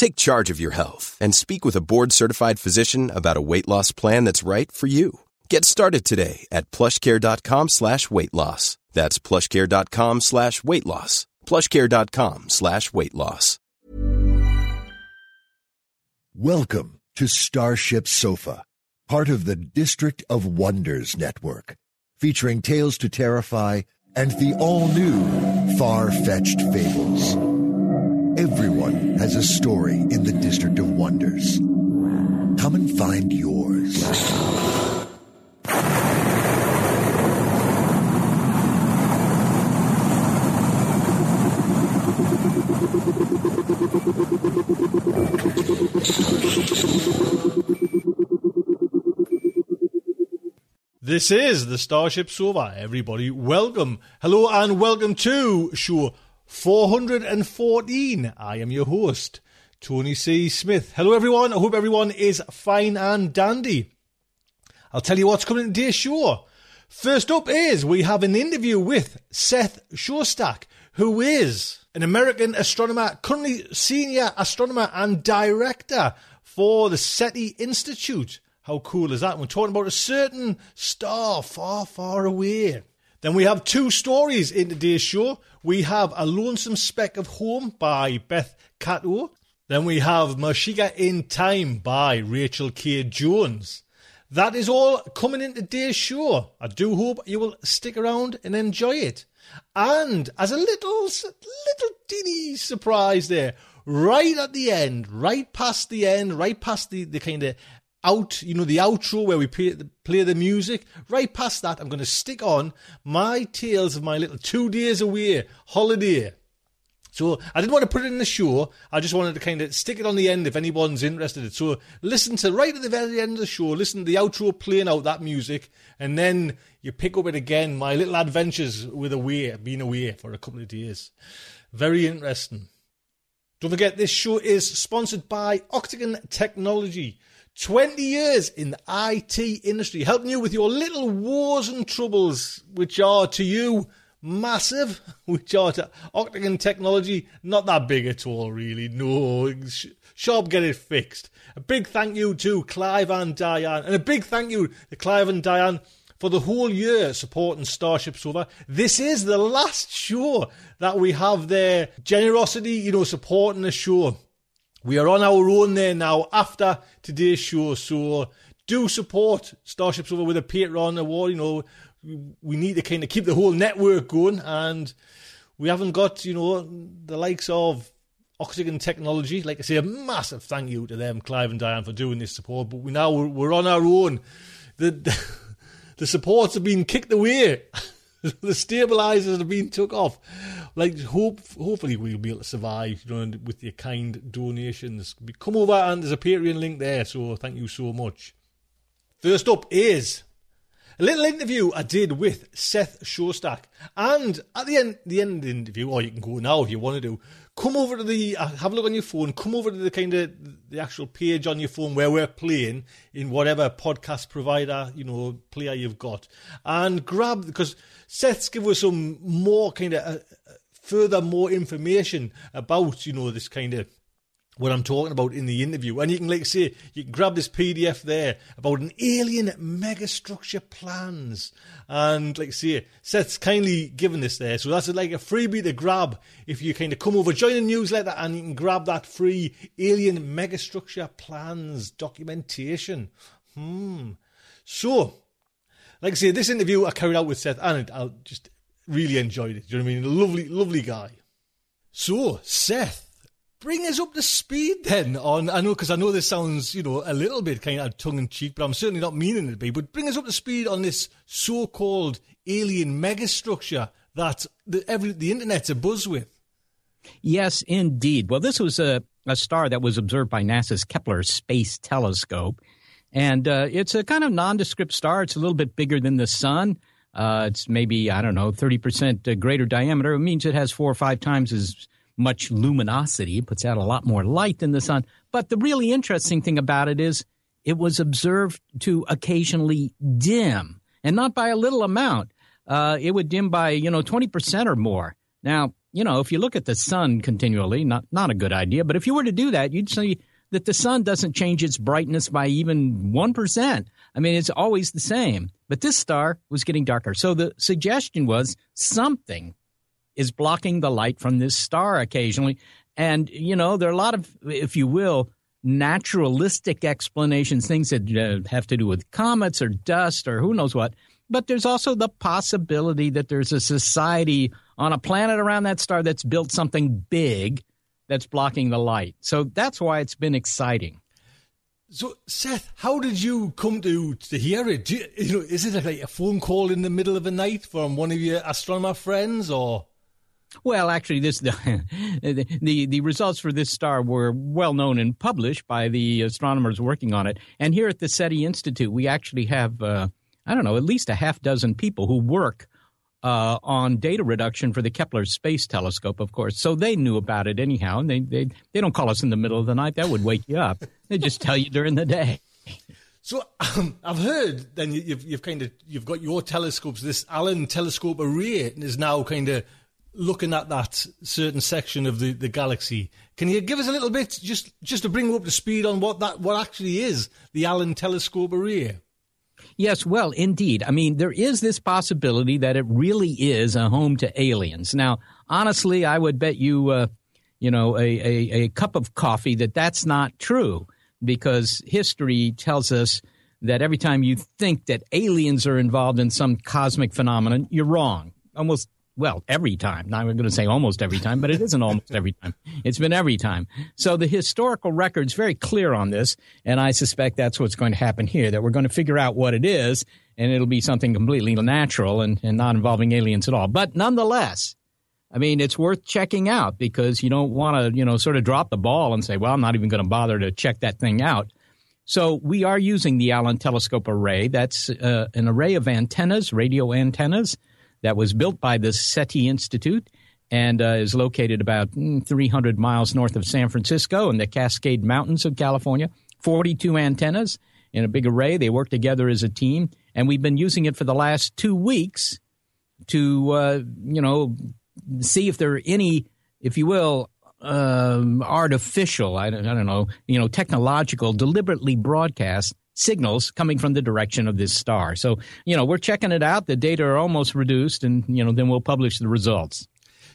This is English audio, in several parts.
Take charge of your health and speak with a board-certified physician about a weight loss plan that's right for you. Get started today at plushcare.com slash weight loss. That's plushcare.com slash weight loss. plushcare.com slash weight loss. Welcome to Starship Sofa, part of the District of Wonders network, featuring Tales to Terrify and the all-new Far-Fetched Fables. Everyone has a story in the District of Wonders. Come and find yours. This is the Starship Sofa. Everybody, welcome. Hello and welcome to show 414. I am your host, Tony C. Smith. Hello, everyone. I hope everyone is fine and dandy. I'll tell you what's coming in today's show. First up is we have an interview with Seth Shostak, who is an American astronomer, currently senior astronomer and director for the SETI Institute. How cool is that? We're talking about a certain star far, far away. Then we have two stories in today's show. We have A Lonesome Speck of Home by Beth Cato. Then we have Makeisha in Time by Rachael K. Jones. That is all coming in today's show. I do hope you will stick around and enjoy it. And as a little, little teeny surprise there, right at the end, right past the end, right past the, the kind of out, you know, the outro where we play, play the music. Right past that, I'm going to stick on my tales of my little two days away holiday. So I didn't want to put it in the show. I just wanted to kind of stick it on the end if anyone's interested. So listen to right at the very end of the show. Listen to the outro playing out that music, and then you pick up it again. My little adventures with away, being away for a couple of days. Very interesting. Don't forget, this show is sponsored by Octagon Technology. 20 years in the IT industry, helping you with your little wars and troubles, which are to you massive, which are to Octagon Technology not that big at all, really. No, sharp get it fixed. A big thank you to Clive and Diane, and a big thank you to Clive and Diane for the whole year supporting Starship Sofa. This is the last show that we have their generosity, you know, supporting the show. We are on our own there now after today's show, so do support Starship Sofa with a Patreon award. You know, we need to kind of keep the whole network going, and we haven't got, you know, the likes of Octagon Technology. Like I say, a massive thank you to them, Clive and Diane, for doing this support. But we now we're, we're on our own. The, the the supports have been kicked away. the stabilizers have been took off. Like hope, hopefully we'll be able to survive. You know, with your kind donations. Come over and there's a Patreon link there. So thank you so much. First up is a little interview I did with Seth Shostak, and at the end, the end of the interview, or you can go now if you want to do. Come over to the uh, have a look on your phone. Come over to the kind of the actual page on your phone where we're playing in whatever podcast provider you know player you've got, and grab because Seth's give us some more kind of uh, further more information about you know this kind of what I'm talking about in the interview. And you can, like say, you can grab this PDF there about an alien megastructure plans. And like say, Seth's kindly given this there. So that's like a freebie to grab if you kind of come over, join the newsletter and you can grab that free alien megastructure plans documentation. Hmm. So, like I say, this interview I carried out with Seth and I'll just really enjoyed it. Do you know what I mean? Lovely, lovely guy. So, Seth, bring us up to speed then on I know because I know this sounds you know a little bit kind of tongue in cheek but I'm certainly not meaning it to be but bring us up to speed on this so-called alien megastructure that the every the internet's a buzz with yes indeed well this was a, a star that was observed by NASA's Kepler space telescope and uh, it's a kind of nondescript star it's a little bit bigger than the sun uh, it's maybe I don't know 30% greater diameter it means it has four or five times as much luminosity. It puts out a lot more light than the sun. But the really interesting thing about it is it was observed to occasionally dim, and not by a little amount. Uh, it would dim by, you know, 20% or more. Now, you know, if you look at the sun continually, not, not a good idea, but if you were to do that, you'd see that the sun doesn't change its brightness by even 1%. I mean, it's always the same. But this star was getting darker. So the suggestion was something is blocking the light from this star occasionally. And, you know, there are a lot of, if you will, naturalistic explanations, things that uh, have to do with comets or dust or who knows what. But there's also the possibility that there's a society on a planet around that star that's built something big that's blocking the light. So that's why it's been exciting. So, Seth, how did you come to to hear it? You, you, know, is it like a phone call in the middle of the night from one of your astronomer friends, or? Well, actually, this the, the the results for this star were well known and published by the astronomers working on it. And here at the SETI Institute, we actually have uh, I don't know at least a half dozen people who work uh, on data reduction for the Kepler Space Telescope, of course. So they knew about it anyhow. And they they they don't call us in the middle of the night; that would wake you up. They just tell you during the day. So um, I've heard then you've you've kind of you've got your telescopes. This Allen Telescope Array is now kind of looking at that certain section of the, the galaxy. Can you give us a little bit, just just to bring up the speed on what that what actually is the Allen Telescope Array? Yes, well, indeed. I mean, there is this possibility that it really is a home to aliens. Now, honestly, I would bet you, uh, you know, a, a, a cup of coffee that that's not true because history tells us that every time you think that aliens are involved in some cosmic phenomenon, you're wrong. Almost well, every time. Now I'm going to say almost every time, but it isn't almost every time. It's been every time. So the historical record's very clear on this, and I suspect that's what's going to happen here, that we're going to figure out what it is, and it'll be something completely natural and, and not involving aliens at all. But nonetheless, I mean, it's worth checking out because you don't want to, you know, sort of drop the ball and say, well, I'm not even going to bother to check that thing out. So we are using the Allen Telescope Array. That's uh, an array of antennas, radio antennas, that was built by the SETI Institute and uh, is located about mm, 300 miles north of San Francisco in the Cascade Mountains of California. 42 antennas in a big array. They work together as a team, and we've been using it for the last two weeks to, uh, you know, see if there are any, if you will, um, artificial, I don't, I don't know, you know, technological, deliberately broadcast signals coming from the direction of this star. So, you know, we're checking it out. The data are almost reduced, and, you know, then we'll publish the results.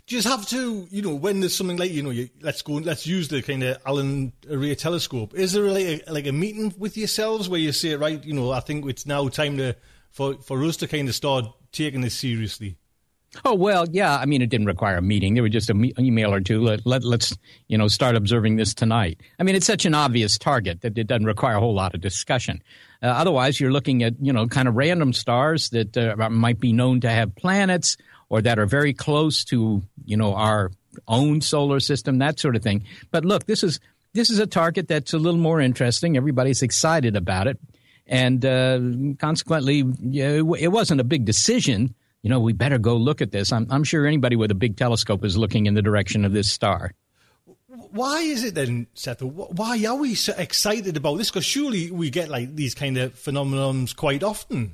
Do you just have to, you know, when there's something like, you know, you, let's go, let's use the kind of Allen Array telescope. Is there like a, like a meeting with yourselves where you say, right, you know, I think it's now time to for for us to kind of start taking this seriously? Oh well, yeah. I mean, it didn't require a meeting. There was just an email or two. Let, let us you know start observing this tonight. I mean, it's such an obvious target that it doesn't require a whole lot of discussion. Uh, otherwise, you're looking at you know kind of random stars that uh, might be known to have planets or that are very close to you know our own solar system, that sort of thing. But look, this is this is a target that's a little more interesting. Everybody's excited about it, and uh, consequently, it wasn't a big decision you know, we better go look at this. I'm, I'm sure anybody with a big telescope is looking in the direction of this star. Why is it then, Seth? Why are we so excited about this? Because surely we get like these kind of phenomenons quite often.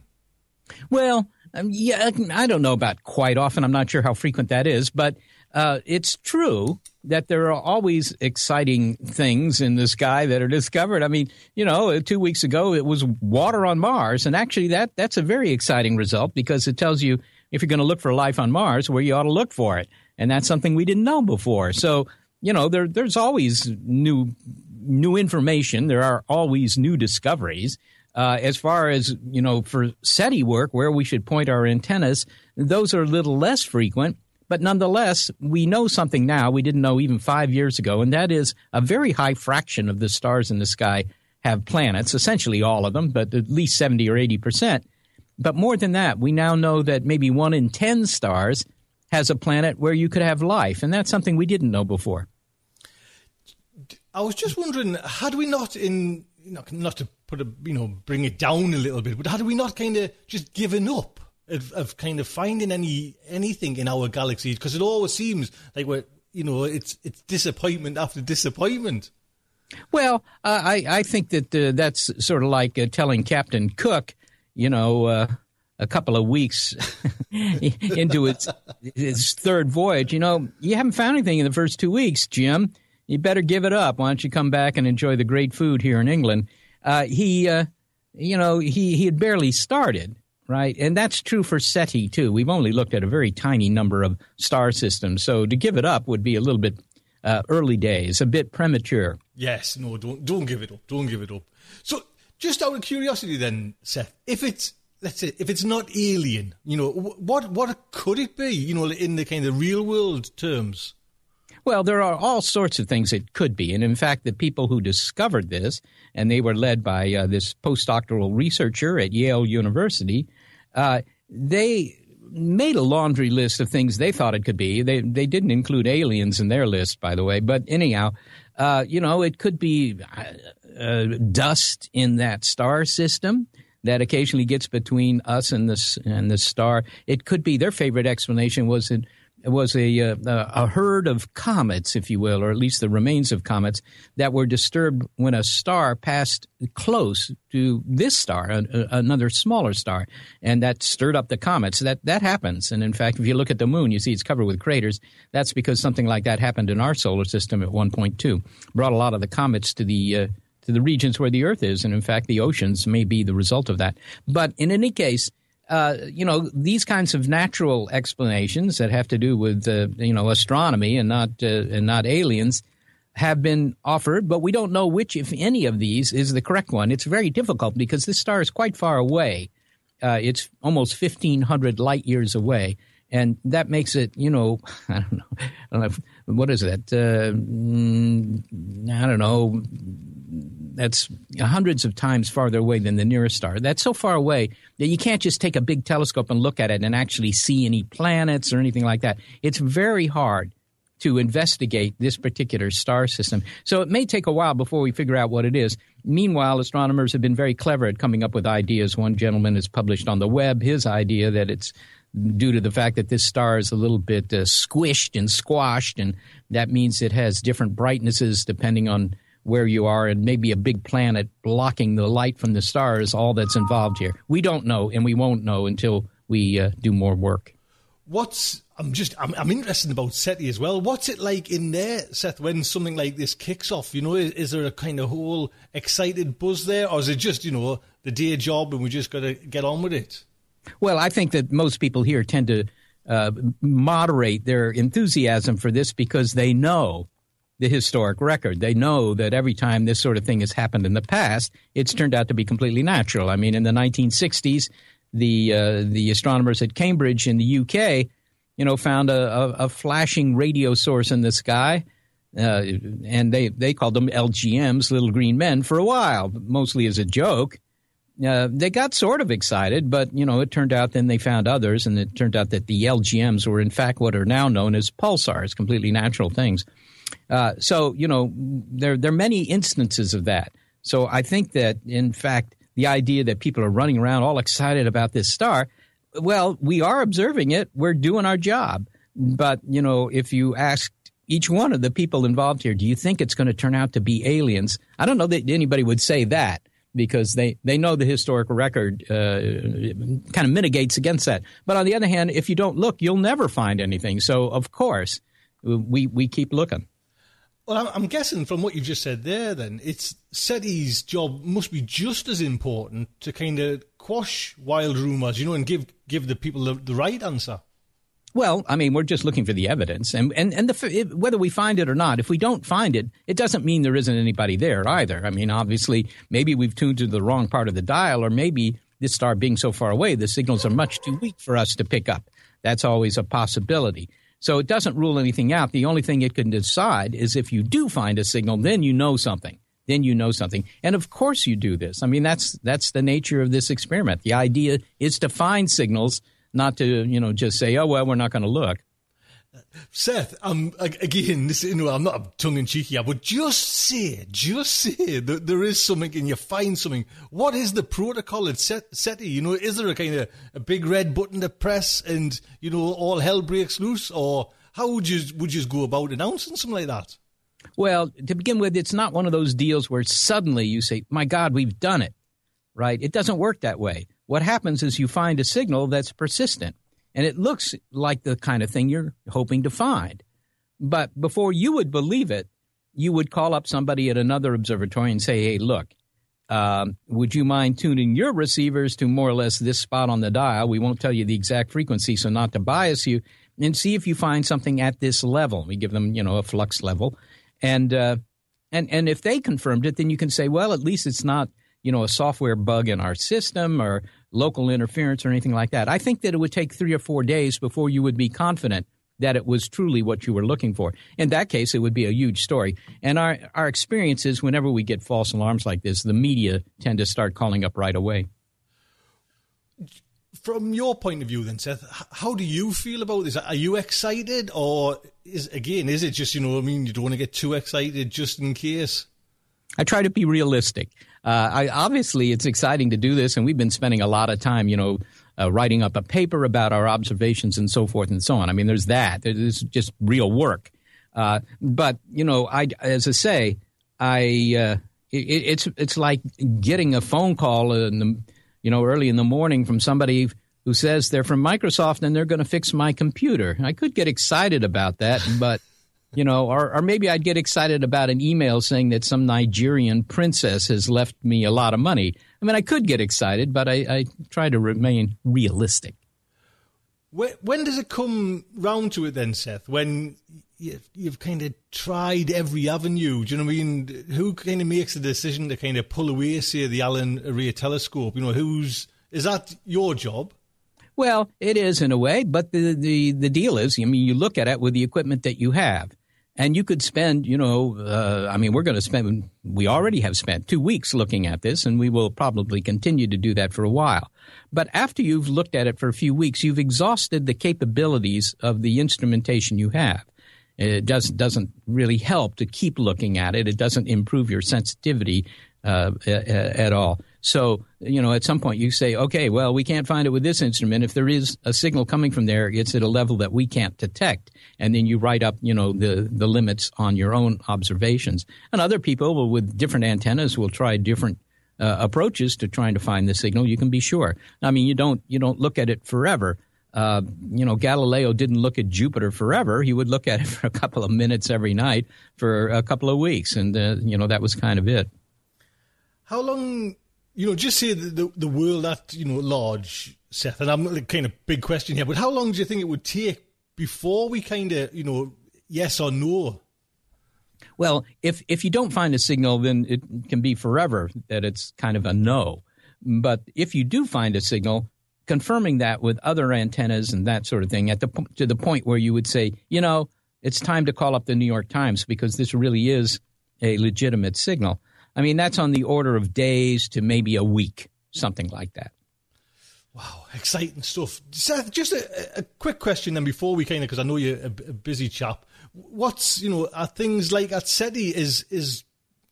Well, um, yeah, I don't know about quite often. I'm not sure how frequent that is, but uh, it's true that there are always exciting things in the sky that are discovered. I mean, you know, two weeks ago it was water on Mars, and actually that that's a very exciting result because it tells you if you're going to look for life on Mars, where you ought to look for it, and that's something we didn't know before. So, you know, there there's always new new information. There are always new discoveries. Uh, as far as you know, for SETI work, where we should point our antennas, those are a little less frequent. But nonetheless, we know something now we didn't know even five years ago, and that is a very high fraction of the stars in the sky have planets, essentially all of them, but at least 70 or 80 percent. But more than that, we now know that maybe one in 10 stars has a planet where you could have life, and that's something we didn't know before. I was just wondering, had we not in you know, not to put a you know bring it down a little bit, but had we not kind of just given up of, of kind of finding any anything in our galaxy because it always seems like we're you know it's it's disappointment after disappointment. Well, uh, I I think that uh, that's sort of like uh, telling Captain Cook, you know, uh, a couple of weeks into its its third voyage, you know, you haven't found anything in the first two weeks, Jim. You better give it up. Why don't you come back and enjoy the great food here in England? Uh, he, uh, you know, he he had barely started right? And that's true for SETI too. We've only looked at a very tiny number of star systems, so to give it up would be a little bit uh, early days, a bit premature. Yes, no, don't don't give it up. Don't give it up. So, just out of curiosity, then, Seth, if it's let's say if it's not alien, you know, what what could it be? You know, in the kind of real world terms. Well, there are all sorts of things it could be. And in fact, the people who discovered this, and they were led by uh, this postdoctoral researcher at Yale University, uh, they made a laundry list of things they thought it could be. They they didn't include aliens in their list, by the way. But anyhow, uh, you know, it could be uh, dust in that star system that occasionally gets between us and the and the star. It could be their favorite explanation was that was a, uh, a herd of comets, if you will, or at least the remains of comets that were disturbed when a star passed close to this star, a, a, another smaller star, and that stirred up the comets. That that happens, and in fact, if you look at the moon, you see it's covered with craters. That's because something like that happened in our solar system at one point too. Brought a lot of the comets to the uh, to the regions where the Earth is, and in fact, the oceans may be the result of that. But in any case uh, you know, these kinds of natural explanations that have to do with, uh, you know, astronomy and not uh, and not aliens have been offered, but we don't know which, if any, of these is the correct one. It's very difficult because this star is quite far away. Uh, it's almost fifteen hundred light years away, and that makes it, you know, I don't know, I don't know what is it? Uh, mm, I don't know that's hundreds of times farther away than the nearest star. That's so far away that you can't just take a big telescope and look at it and actually see any planets or anything like that. It's very hard to investigate this particular star system. So it may take a while before we figure out what it is. Meanwhile, astronomers have been very clever at coming up with ideas. One gentleman has published on the web his idea that it's due to the fact that this star is a little bit uh, squished and squashed, and that means it has different brightnesses depending on where you are and maybe a big planet blocking the light from the stars, all that's involved here. We don't know, and we won't know until we uh, do more work. What's I'm just I'm, I'm interested about SETI as well. What's it like in there, Seth, when something like this kicks off? You know, is, is there a kind of whole excited buzz there, or is it just you know the day job and we just got to get on with it? Well, I think that most people here tend to uh, moderate their enthusiasm for this because they know the historic record. They know that every time this sort of thing has happened in the past, it's turned out to be completely natural. I mean, in the 1960s, the uh, the astronomers at Cambridge in the UK, you know, found a, a, a flashing radio source in the sky, uh, and they they called them LGMs, little green men, for a while, mostly as a joke. Uh, they got sort of excited, but you know, it turned out then they found others, and it turned out that the LGMs were in fact what are now known as pulsars, completely natural things. Uh, so you know there there are many instances of that. So I think that in fact the idea that people are running around all excited about this star, well, we are observing it. We're doing our job. But you know, if you ask each one of the people involved here, do you think it's going to turn out to be aliens? I don't know that anybody would say that because they, they know the historical record uh, kind of mitigates against that. But on the other hand, if you don't look, you'll never find anything. So, of course, we we keep looking. Well, I'm guessing from what you've just said there, then it's SETI's job must be just as important to kind of quash wild rumours, you know, and give give the people the, the right answer. Well, I mean, we're just looking for the evidence, and and and the, whether we find it or not, if we don't find it, it doesn't mean there isn't anybody there either. I mean, obviously, maybe we've tuned to the wrong part of the dial, or maybe this star being so far away, the signals are much too weak for us to pick up. That's always a possibility. So it doesn't rule anything out. The only thing it can decide is if you do find a signal, then you know something. Then you know something. And of course you do this. I mean, that's that's the nature of this experiment. The idea is to find signals, not to, you know, just say, "Oh, well, we're not going to look." Seth, um, again, this, you know, I'm not tongue in cheek here, but just say, just say that there is something and you find something. What is the protocol at SETI? You know, is there a kind of a big red button to press and, you know, all hell breaks loose? Or how would you, would you go about announcing something like that? Well, to begin with, it's not one of those deals where suddenly you say, my God, we've done it, right? It doesn't work that way. What happens is you find a signal that's persistent and it looks like the kind of thing you're hoping to find. But before you would believe it, you would call up somebody at another observatory and say, hey, look, um, would you mind tuning your receivers to more or less this spot on the dial? We won't tell you the exact frequency, so not to bias you, and see if you find something at this level. We give them, you know, a flux level, and uh, and and if they confirmed it, then you can say, well, at least it's not, you know, a software bug in our system or local interference or anything like that. I think that it would take three or four days before you would be confident that it was truly what you were looking for. In that case, it would be a huge story. And our, our experience is whenever we get false alarms like this, the media tend to start calling up right away. From your point of view, then, Seth, how do you feel about this? Are you excited, or is again, is it just you know, I mean, you don't want to get too excited just in case? I try to be realistic. Uh, I, obviously, it's exciting to do this, and we've been spending a lot of time, you know, uh, writing up a paper about our observations and so forth and so on. I mean, there's that. There's just real work. Uh, but you know, I as I say, I uh, it, it's it's like getting a phone call in the you know early in the morning from somebody who says they're from Microsoft and they're going to fix my computer. I could get excited about that, but you know, or, or maybe I'd get excited about an email saying that some Nigerian princess has left me a lot of money. I mean, I could get excited, but I, I try to remain realistic. When, when does it come round to it then, Seth? When you've, you've kind of tried every avenue, do you know what I mean? Who kind of makes the decision to kind of pull away, say, the Allen Array telescope? You know, who's is that your job? Well, it is in a way, but the, the, the deal is, I mean, you look at it with the equipment that you have. And you could spend, you know, uh, I mean, we're going to spend, we already have spent two weeks looking at this, and we will probably continue to do that for a while. But after you've looked at it for a few weeks, you've exhausted the capabilities of the instrumentation you have. It doesn't, doesn't really help to keep looking at it. It doesn't improve your sensitivity uh, at all. So, you know, at some point you say, okay, well, we can't find it with this instrument. If there is a signal coming from there, it's at a level that we can't detect. And then you write up, you know, the, the limits on your own observations. And other people with different antennas will try different uh, approaches to trying to find the signal. You can be sure. I mean, you don't, you don't look at it forever. Uh, you know, Galileo didn't look at Jupiter forever. He would look at it for a couple of minutes every night for a couple of weeks. And, uh, you know, that was kind of it. How long, you know, just say the, the, the world at, you know, large, Seth, and I'm kind of big question here, but how long do you think it would take before we kind of, you know, yes or no? Well, if if you don't find a signal, then it can be forever that it's kind of a no. But if you do find a signal, confirming that with other antennas and that sort of thing, at the to the point where you would say, you know, it's time to call up the New York Times because this really is a legitimate signal. I mean, that's on the order of days to maybe a week, something like that. Wow, exciting stuff. Seth, just a, a quick question then before we kind of, because I know you're a, a, busy chap. What's, you know, are things like at SETI, is, is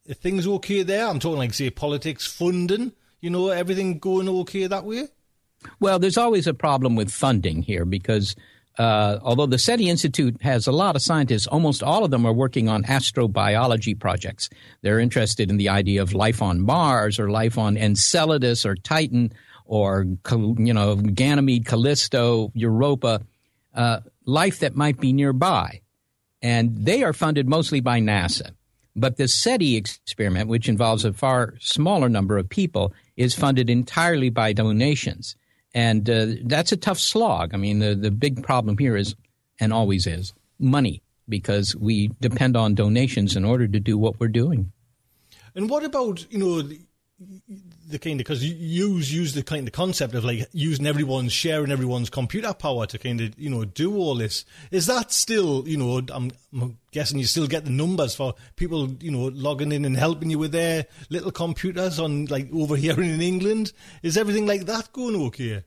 are things okay there? I'm talking like, say, politics, funding, you know, everything going okay that way? Well, there's always a problem with funding here because uh, although the SETI Institute has a lot of scientists, almost all of them are working on astrobiology projects. They're interested in the idea of life on Mars or life on Enceladus or Titan or, you know, Ganymede, Callisto, Europa, uh, life that might be nearby. and they are funded mostly by NASA. But the SETI experiment, which involves a far smaller number of people, is funded entirely by donations. And uh, that's a tough slog. I mean, the, the big problem here is, and always is, money, because we depend on donations in order to do what we're doing. And what about, you know, the kind of because you use use the kind of concept of like using everyone's sharing everyone's computer power to kind of you know do all this. Is that still you know I'm, I'm, guessing you still get the numbers for people you know logging in and helping you with their little computers on like over here in England. Is everything like that going okay?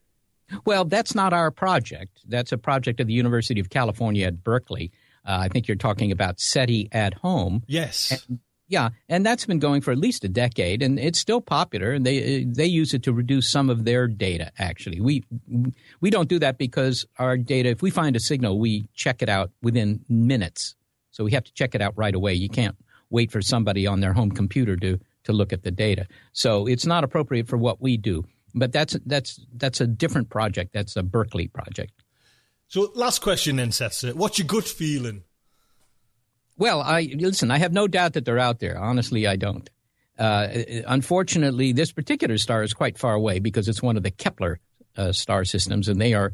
Well, that's not our project. That's a project of the University of California at Berkeley. Uh, I think you're talking about SETI at home. Yes. And yeah, and that's been going for at least a decade, and it's still popular. And they they use it to reduce some of their data. Actually, we we don't do that because our data. If we find a signal, we check it out within minutes. So we have to check it out right away. You can't wait for somebody on their home computer to to look at the data. So it's not appropriate for what we do. But that's that's that's a different project. That's a Berkeley project. So last question then, Seth. What's your gut feeling? Well, I listen. I have no doubt that they're out there. Honestly, I don't. Uh, unfortunately, this particular star is quite far away because it's one of the Kepler uh, star systems, and they are,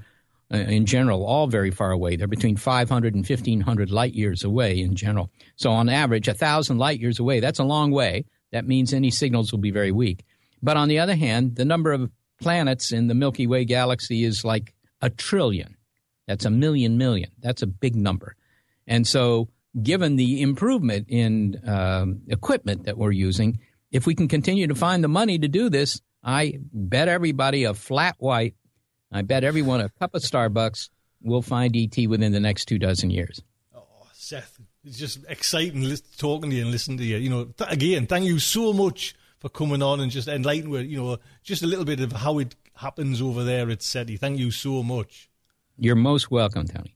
uh, in general, all very far away. They're between 500 and 1500 light years away in general. So, on average, a thousand light years away. That's a long way. That means any signals will be very weak. But on the other hand, the number of planets in the Milky Way galaxy is like a trillion. That's a million million. That's a big number. And so given the improvement in um, equipment that we're using, if we can continue to find the money to do this, I bet everybody a flat white, I bet everyone a cup of Starbucks will find ET within the next two dozen years. Oh, Seth, it's just exciting talking to you and listening to you. You know, th- again, thank you so much for coming on and just enlightening with, you know, just a little bit of how it happens over there at SETI. Thank you so much. You're most welcome, Tony.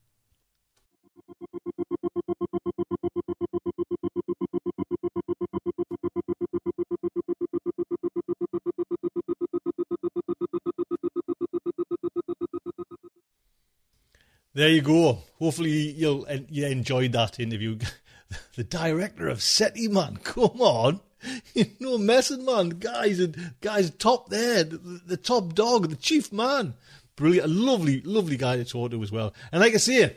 There you go. Hopefully you'll you enjoyed that interview. the director of SETI, man, come on. You know, messing, man. Guys, guys, top there, the, the top dog, the chief man. Brilliant, a lovely, lovely guy to talk to as well. And like I say,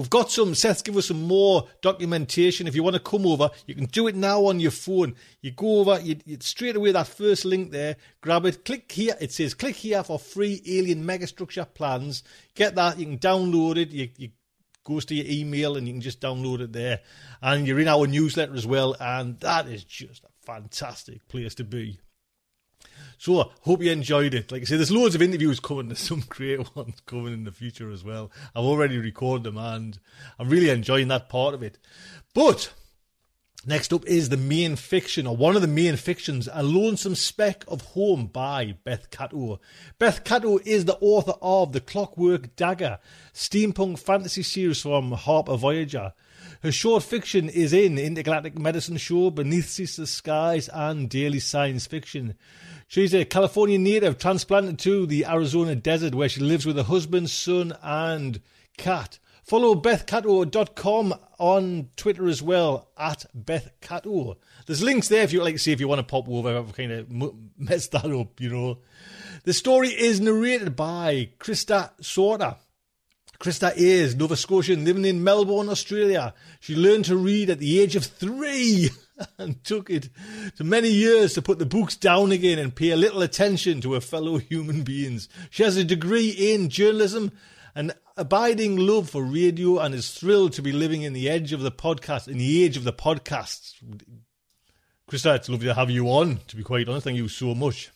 We've got some, Seth, give us some more documentation. If you want to come over, you can do it now on your phone. You go over, you, you straight away that first link there, grab it, click here. It says click here for free alien megastructure plans. Get that, you can download it. You, you goes to your email and you can just download it there. And you're in our newsletter as well, and that is just a fantastic place to be. So, I hope you enjoyed it. Like I said, there's loads of interviews coming. There's some great ones coming in the future as well. I've already recorded them and I'm really enjoying that part of it. But Next up is the main fiction, or one of the main fictions, A Lonesome Speck of Home by Beth Cato. Beth Cato is the author of The Clockwork Dagger, steampunk fantasy series from Harper Voyager. Her short fiction is in Intergalactic Medicine Show, Beneath Ceaseless Skies, and Daily Science Fiction. She's a California native transplanted to the Arizona desert where she lives with her husband, son, and cat. Follow BethCato.com on Twitter as well, at BethCato. There's links there if you like to see if you want to pop over. I've kind of messed that up, you know. The story is narrated by Krista Sorter. Krista is Nova Scotian living in Melbourne, Australia. She learned to read at the age of three. and took it to many years to put the books down again and pay a little attention to her fellow human beings. She has a degree in journalism, an abiding love for radio, and is thrilled to be living in the edge of the podcast, in the age of the podcasts. Krista, it's lovely to have you on, to be quite honest. Thank you so much.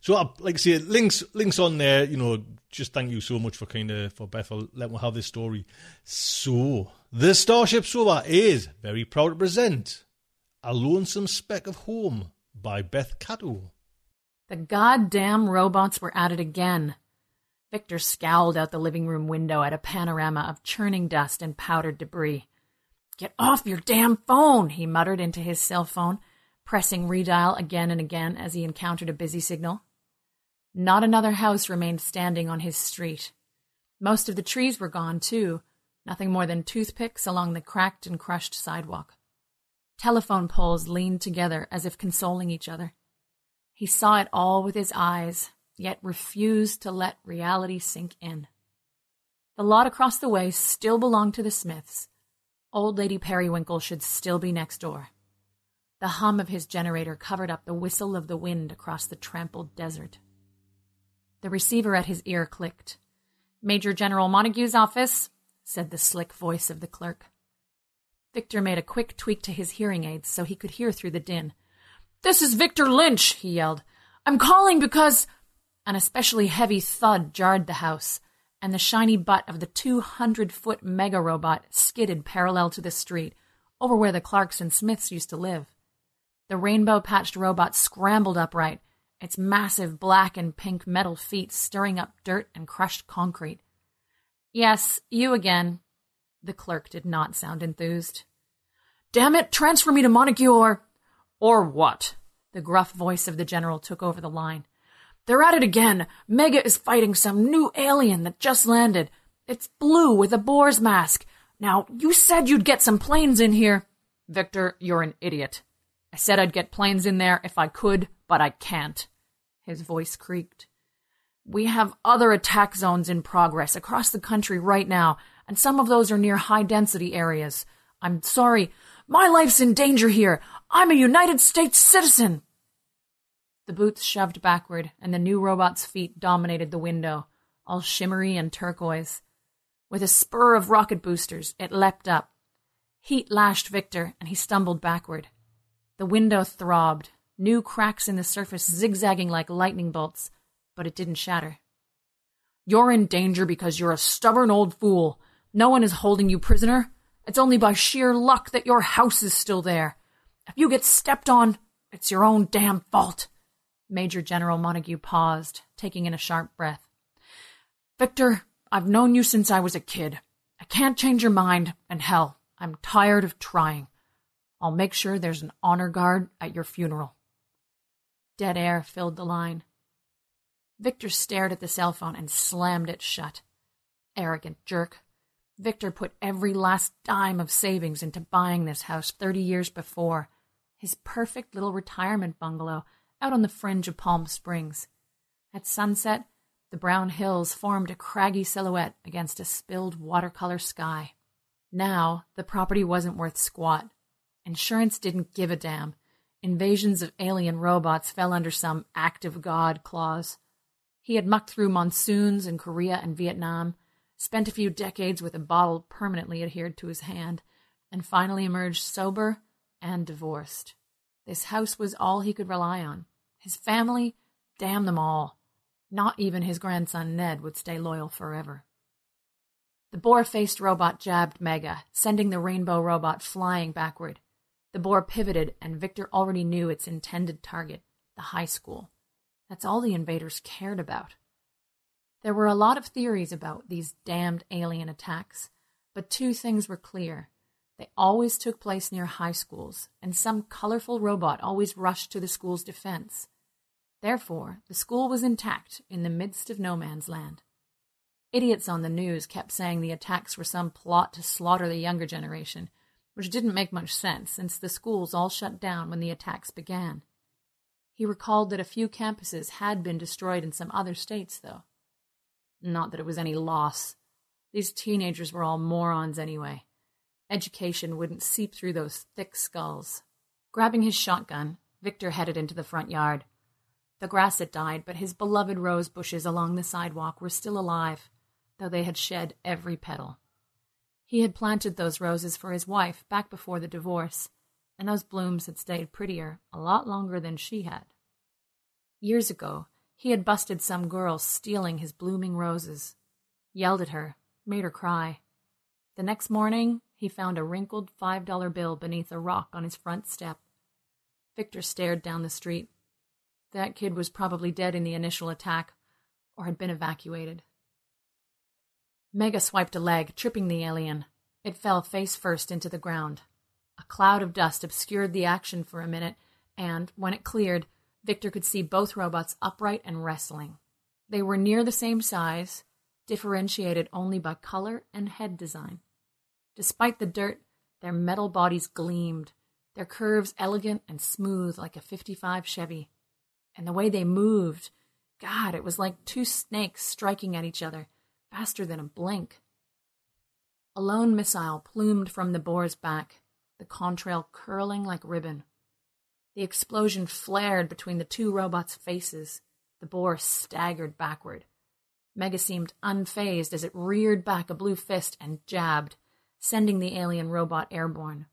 So, uh, like I say, links links on there. You know, just thank you so much for kind of for Beth for letting me have this story. So, the Starship Sofa is very proud to present A Lonesome Speck of Home by Beth Cato. The goddamn robots were at it again. Victor scowled out the living room window at a panorama of churning dust and powdered debris. Get off your damn phone, he muttered into his cell phone, pressing redial again and again as he encountered a busy signal. Not another house remained standing on his street. Most of the trees were gone, too, Nothing more than toothpicks along the cracked and crushed sidewalk. Telephone poles leaned together as if consoling each other. He saw it all with his eyes, yet refused to let reality sink in. The lot across the way still belonged to the Smiths. Old Lady Periwinkle should still be next door. The hum of his generator covered up the whistle of the wind across the trampled desert. The receiver at his ear clicked. Major General Montague's office, said the slick voice of the clerk. Victor made a quick tweak to his hearing aids so he could hear through the din. This is Victor Lynch, he yelled. I'm calling because. An especially heavy thud jarred the house, and the shiny butt of the 200 foot mega robot skidded parallel to the street, over where the Clarks and Smiths used to live. The rainbow patched robot scrambled upright, its massive black and pink metal feet stirring up dirt and crushed concrete. Yes, you again. The clerk did not sound enthused. Damn it, transfer me to Montague or. Or what? The gruff voice of the general took over the line. They're at it again. Mega is fighting some new alien that just landed. It's blue with a boar's mask. Now, you said you'd get some planes in here. Victor, you're an idiot. I said I'd get planes in there if I could, but I can't. His voice creaked. We have other attack zones in progress across the country right now, and some of those are near high density areas. I'm sorry. My life's in danger here. I'm a United States citizen. The boots shoved backward, and the new robot's feet dominated the window, all shimmery and turquoise. With a spur of rocket boosters, it leapt up. Heat lashed Victor, and he stumbled backward. The window throbbed, new cracks in the surface zigzagging like lightning bolts, but it didn't shatter. You're in danger because you're a stubborn old fool. No one is holding you prisoner. It's only by sheer luck that your house is still there. If you get stepped on, it's your own damn fault. Major General Montague paused, taking in a sharp breath. Victor, I've known you since I was a kid. I can't change your mind, and hell, I'm tired of trying. I'll make sure there's an honor guard at your funeral. Dead air filled the line. Victor stared at the cell phone and slammed it shut. Arrogant jerk. Victor put every last dime of savings into buying this house 30 years before. His perfect little retirement bungalow out on the fringe of Palm Springs. At sunset, the brown hills formed a craggy silhouette against a spilled watercolor sky. Now, the property wasn't worth squat. Insurance didn't give a damn. Invasions of alien robots fell under some act of God clause. He had mucked through monsoons in Korea and Vietnam, spent a few decades with a bottle permanently adhered to his hand, and finally emerged sober and divorced. This house was all he could rely on. His family, damn them all. Not even his grandson Ned would stay loyal forever. The boar faced robot jabbed Mega, sending the rainbow robot flying backward. The boar pivoted, and Victor already knew its intended target the high school. That's all the invaders cared about. There were a lot of theories about these damned alien attacks, but two things were clear. They always took place near high schools, and some colorful robot always rushed to the school's defense. Therefore, the school was intact in the midst of no man's land. Idiots on the news kept saying the attacks were some plot to slaughter the younger generation, which didn't make much sense since the schools all shut down when the attacks began. He recalled that a few campuses had been destroyed in some other states, though. Not that it was any loss. These teenagers were all morons anyway. Education wouldn't seep through those thick skulls. Grabbing his shotgun, Victor headed into the front yard. The grass had died, but his beloved rose bushes along the sidewalk were still alive, though they had shed every petal. He had planted those roses for his wife back before the divorce, and those blooms had stayed prettier a lot longer than she had. Years ago, he had busted some girl stealing his blooming roses, yelled at her, made her cry. The next morning, he found a wrinkled five dollar bill beneath a rock on his front step. Victor stared down the street. That kid was probably dead in the initial attack, or had been evacuated. Mega swiped a leg, tripping the alien. It fell face first into the ground. A cloud of dust obscured the action for a minute, and, when it cleared, Victor could see both robots upright and wrestling. They were near the same size, differentiated only by color and head design. Despite the dirt, their metal bodies gleamed, their curves elegant and smooth like a 55 Chevy. And the way they moved, God, it was like two snakes striking at each other, faster than a blink. A lone missile plumed from the boar's back, the contrail curling like ribbon. The explosion flared between the two robots' faces. The boar staggered backward. Mega seemed unfazed as it reared back a blue fist and jabbed, sending the alien robot airborne.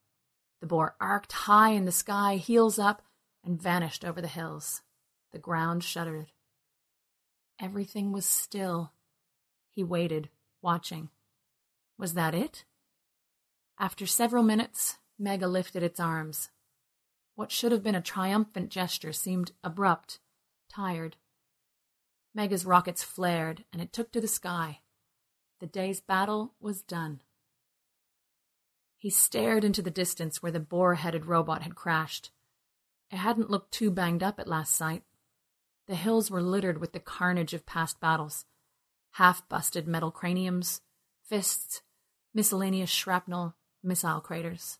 The boar arced high in the sky, heels up, and vanished over the hills. The ground shuddered. Everything was still. He waited, watching. Was that it? After several minutes, Mega lifted its arms. What should have been a triumphant gesture seemed abrupt, tired. Mega's rockets flared, and it took to the sky. The day's battle was done. He stared into the distance where the boar headed robot had crashed. It hadn't looked too banged up at last sight. The hills were littered with the carnage of past battles half busted metal craniums, fists, miscellaneous shrapnel, missile craters.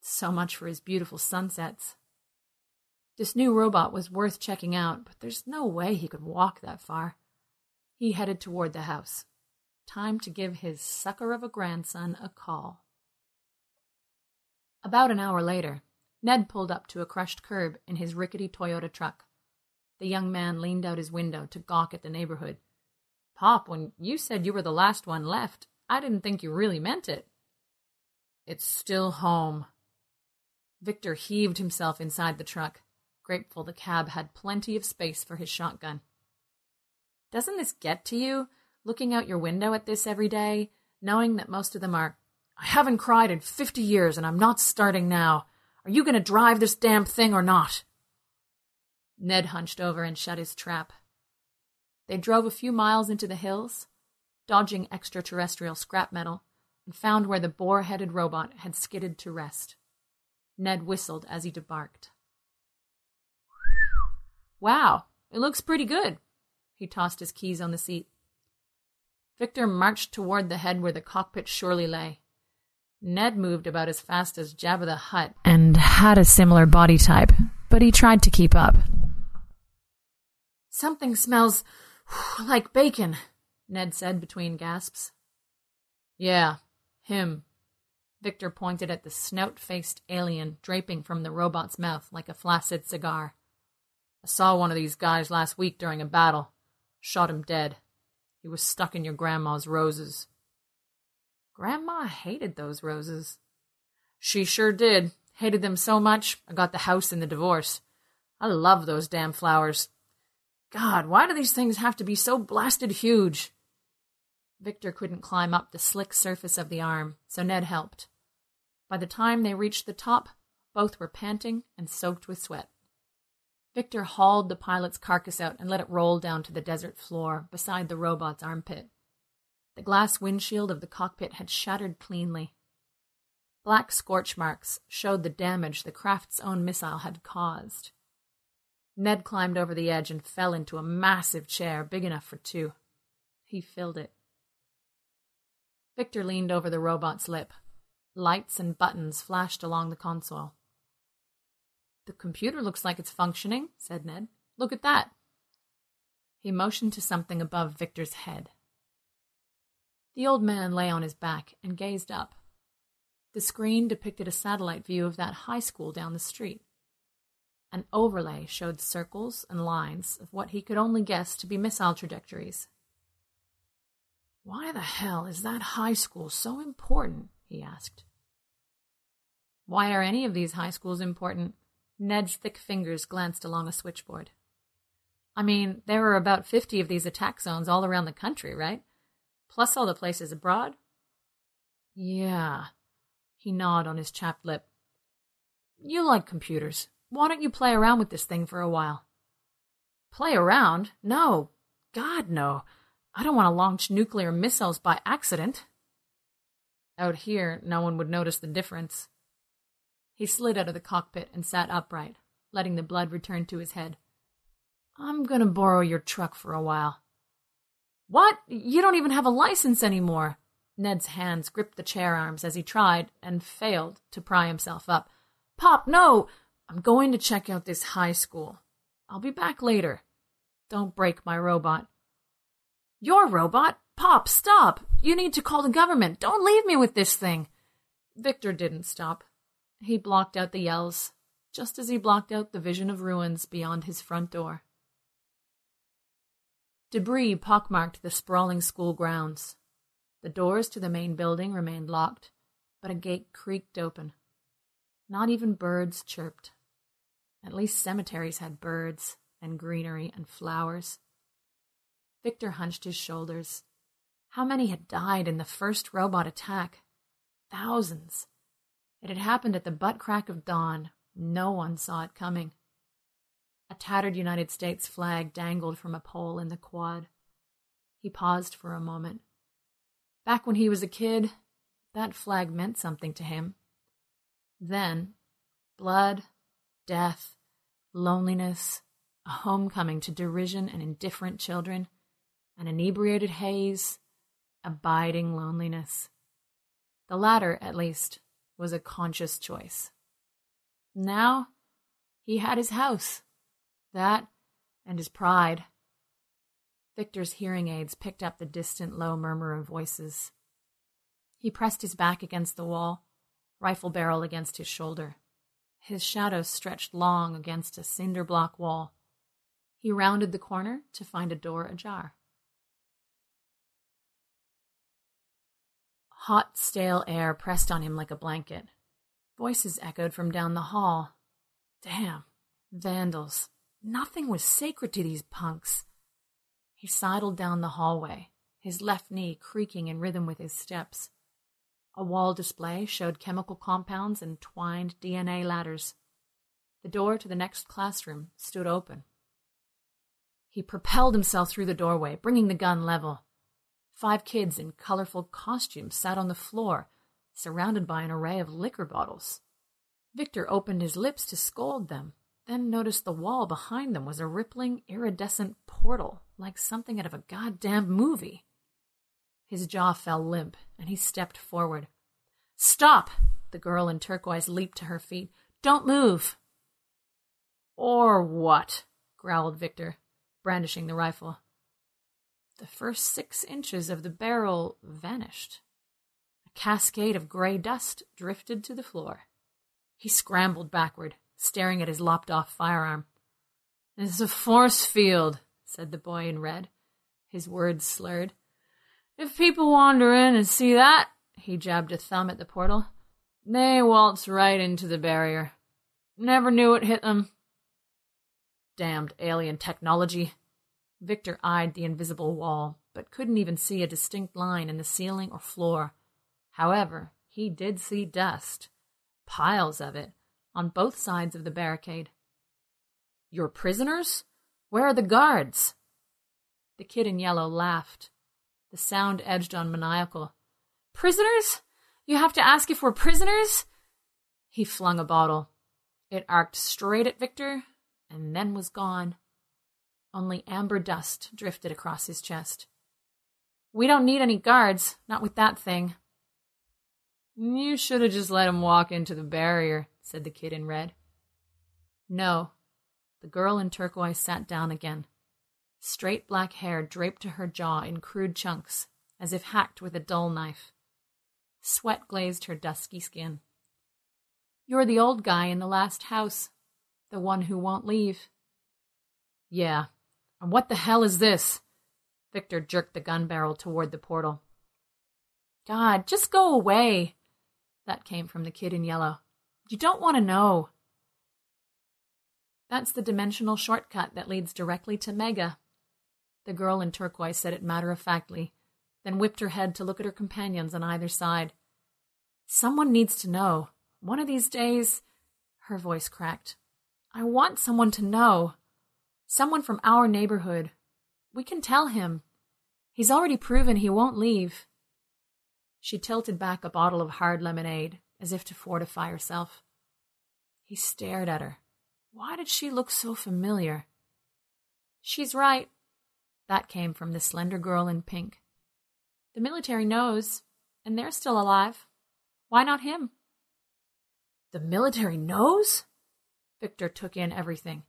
So much for his beautiful sunsets. This new robot was worth checking out, but there's no way he could walk that far. He headed toward the house. Time to give his sucker of a grandson a call. About an hour later, Ned pulled up to a crushed curb in his rickety Toyota truck. The young man leaned out his window to gawk at the neighborhood. Pop, when you said you were the last one left, I didn't think you really meant it. It's still home. Victor heaved himself inside the truck grateful the cab had plenty of space for his shotgun. Doesn't this get to you, looking out your window at this every day, knowing that most of them are, I haven't cried in fifty years and I'm not starting now. Are you going to drive this damn thing or not? Ned hunched over and shut his trap. They drove a few miles into the hills, dodging extraterrestrial scrap metal, and found where the boar headed robot had skidded to rest. Ned whistled as he debarked. Wow, it looks pretty good. He tossed his keys on the seat. Victor marched toward the head where the cockpit surely lay. Ned moved about as fast as Jabba the Hutt and had a similar body type, but he tried to keep up. Something smells like bacon, Ned said between gasps. Yeah, him. Victor pointed at the snout faced alien draping from the robot's mouth like a flaccid cigar. I saw one of these guys last week during a battle. Shot him dead. He was stuck in your grandma's roses. Grandma hated those roses. She sure did. Hated them so much, I got the house in the divorce. I love those damn flowers. God, why do these things have to be so blasted huge? Victor couldn't climb up the slick surface of the arm, so Ned helped. By the time they reached the top, both were panting and soaked with sweat. Victor hauled the pilot's carcass out and let it roll down to the desert floor beside the robot's armpit. The glass windshield of the cockpit had shattered cleanly. Black scorch marks showed the damage the craft's own missile had caused. Ned climbed over the edge and fell into a massive chair big enough for two. He filled it. Victor leaned over the robot's lip. Lights and buttons flashed along the console. The computer looks like it's functioning, said Ned. Look at that. He motioned to something above Victor's head. The old man lay on his back and gazed up. The screen depicted a satellite view of that high school down the street. An overlay showed circles and lines of what he could only guess to be missile trajectories. Why the hell is that high school so important? he asked. Why are any of these high schools important? Ned's thick fingers glanced along a switchboard. I mean, there are about 50 of these attack zones all around the country, right? Plus all the places abroad? Yeah. He gnawed on his chapped lip. You like computers. Why don't you play around with this thing for a while? Play around? No. God, no. I don't want to launch nuclear missiles by accident. Out here, no one would notice the difference. He slid out of the cockpit and sat upright, letting the blood return to his head. I'm gonna borrow your truck for a while. What? You don't even have a license anymore. Ned's hands gripped the chair arms as he tried and failed to pry himself up. Pop, no! I'm going to check out this high school. I'll be back later. Don't break my robot. Your robot? Pop, stop! You need to call the government. Don't leave me with this thing. Victor didn't stop. He blocked out the yells, just as he blocked out the vision of ruins beyond his front door. Debris pockmarked the sprawling school grounds. The doors to the main building remained locked, but a gate creaked open. Not even birds chirped. At least cemeteries had birds and greenery and flowers. Victor hunched his shoulders. How many had died in the first robot attack? Thousands. It had happened at the butt crack of dawn. No one saw it coming. A tattered United States flag dangled from a pole in the quad. He paused for a moment. Back when he was a kid, that flag meant something to him. Then, blood, death, loneliness, a homecoming to derision and indifferent children, an inebriated haze, abiding loneliness. The latter, at least, was a conscious choice. Now, he had his house. That and his pride. Victor's hearing aids picked up the distant low murmur of voices. He pressed his back against the wall, rifle barrel against his shoulder. His shadow stretched long against a cinder block wall. He rounded the corner to find a door ajar. Hot, stale air pressed on him like a blanket. Voices echoed from down the hall. Damn, vandals. Nothing was sacred to these punks. He sidled down the hallway, his left knee creaking in rhythm with his steps. A wall display showed chemical compounds and twined DNA ladders. The door to the next classroom stood open. He propelled himself through the doorway, bringing the gun level. Five kids in colorful costumes sat on the floor, surrounded by an array of liquor bottles. Victor opened his lips to scold them, then noticed the wall behind them was a rippling, iridescent portal, like something out of a goddamn movie. His jaw fell limp, and he stepped forward. Stop! The girl in turquoise leaped to her feet. Don't move! Or what? growled Victor, brandishing the rifle. The first six inches of the barrel vanished. A cascade of gray dust drifted to the floor. He scrambled backward, staring at his lopped off firearm. It's a force field, said the boy in red, his words slurred. If people wander in and see that, he jabbed a thumb at the portal, they waltz right into the barrier. Never knew it hit them. Damned alien technology, Victor eyed the invisible wall, but couldn't even see a distinct line in the ceiling or floor. However, he did see dust, piles of it, on both sides of the barricade. Your prisoners? Where are the guards? The kid in yellow laughed. The sound edged on maniacal. Prisoners? You have to ask if we're prisoners? He flung a bottle. It arced straight at Victor and then was gone. Only amber dust drifted across his chest. We don't need any guards, not with that thing. You should have just let him walk into the barrier, said the kid in red. No. The girl in turquoise sat down again. Straight black hair draped to her jaw in crude chunks, as if hacked with a dull knife. Sweat glazed her dusky skin. You're the old guy in the last house, the one who won't leave. Yeah, and what the hell is this? Victor jerked the gun barrel toward the portal. God, just go away. That came from the kid in yellow. You don't want to know. That's the dimensional shortcut that leads directly to Mega. The girl in turquoise said it matter of factly, then whipped her head to look at her companions on either side. Someone needs to know. One of these days. Her voice cracked. I want someone to know. Someone from our neighborhood. We can tell him. He's already proven he won't leave. She tilted back a bottle of hard lemonade, as if to fortify herself. He stared at her. Why did she look so familiar? She's right. That came from the slender girl in pink. The military knows. and they're still alive. Why not him? The military knows? Victor took in everything.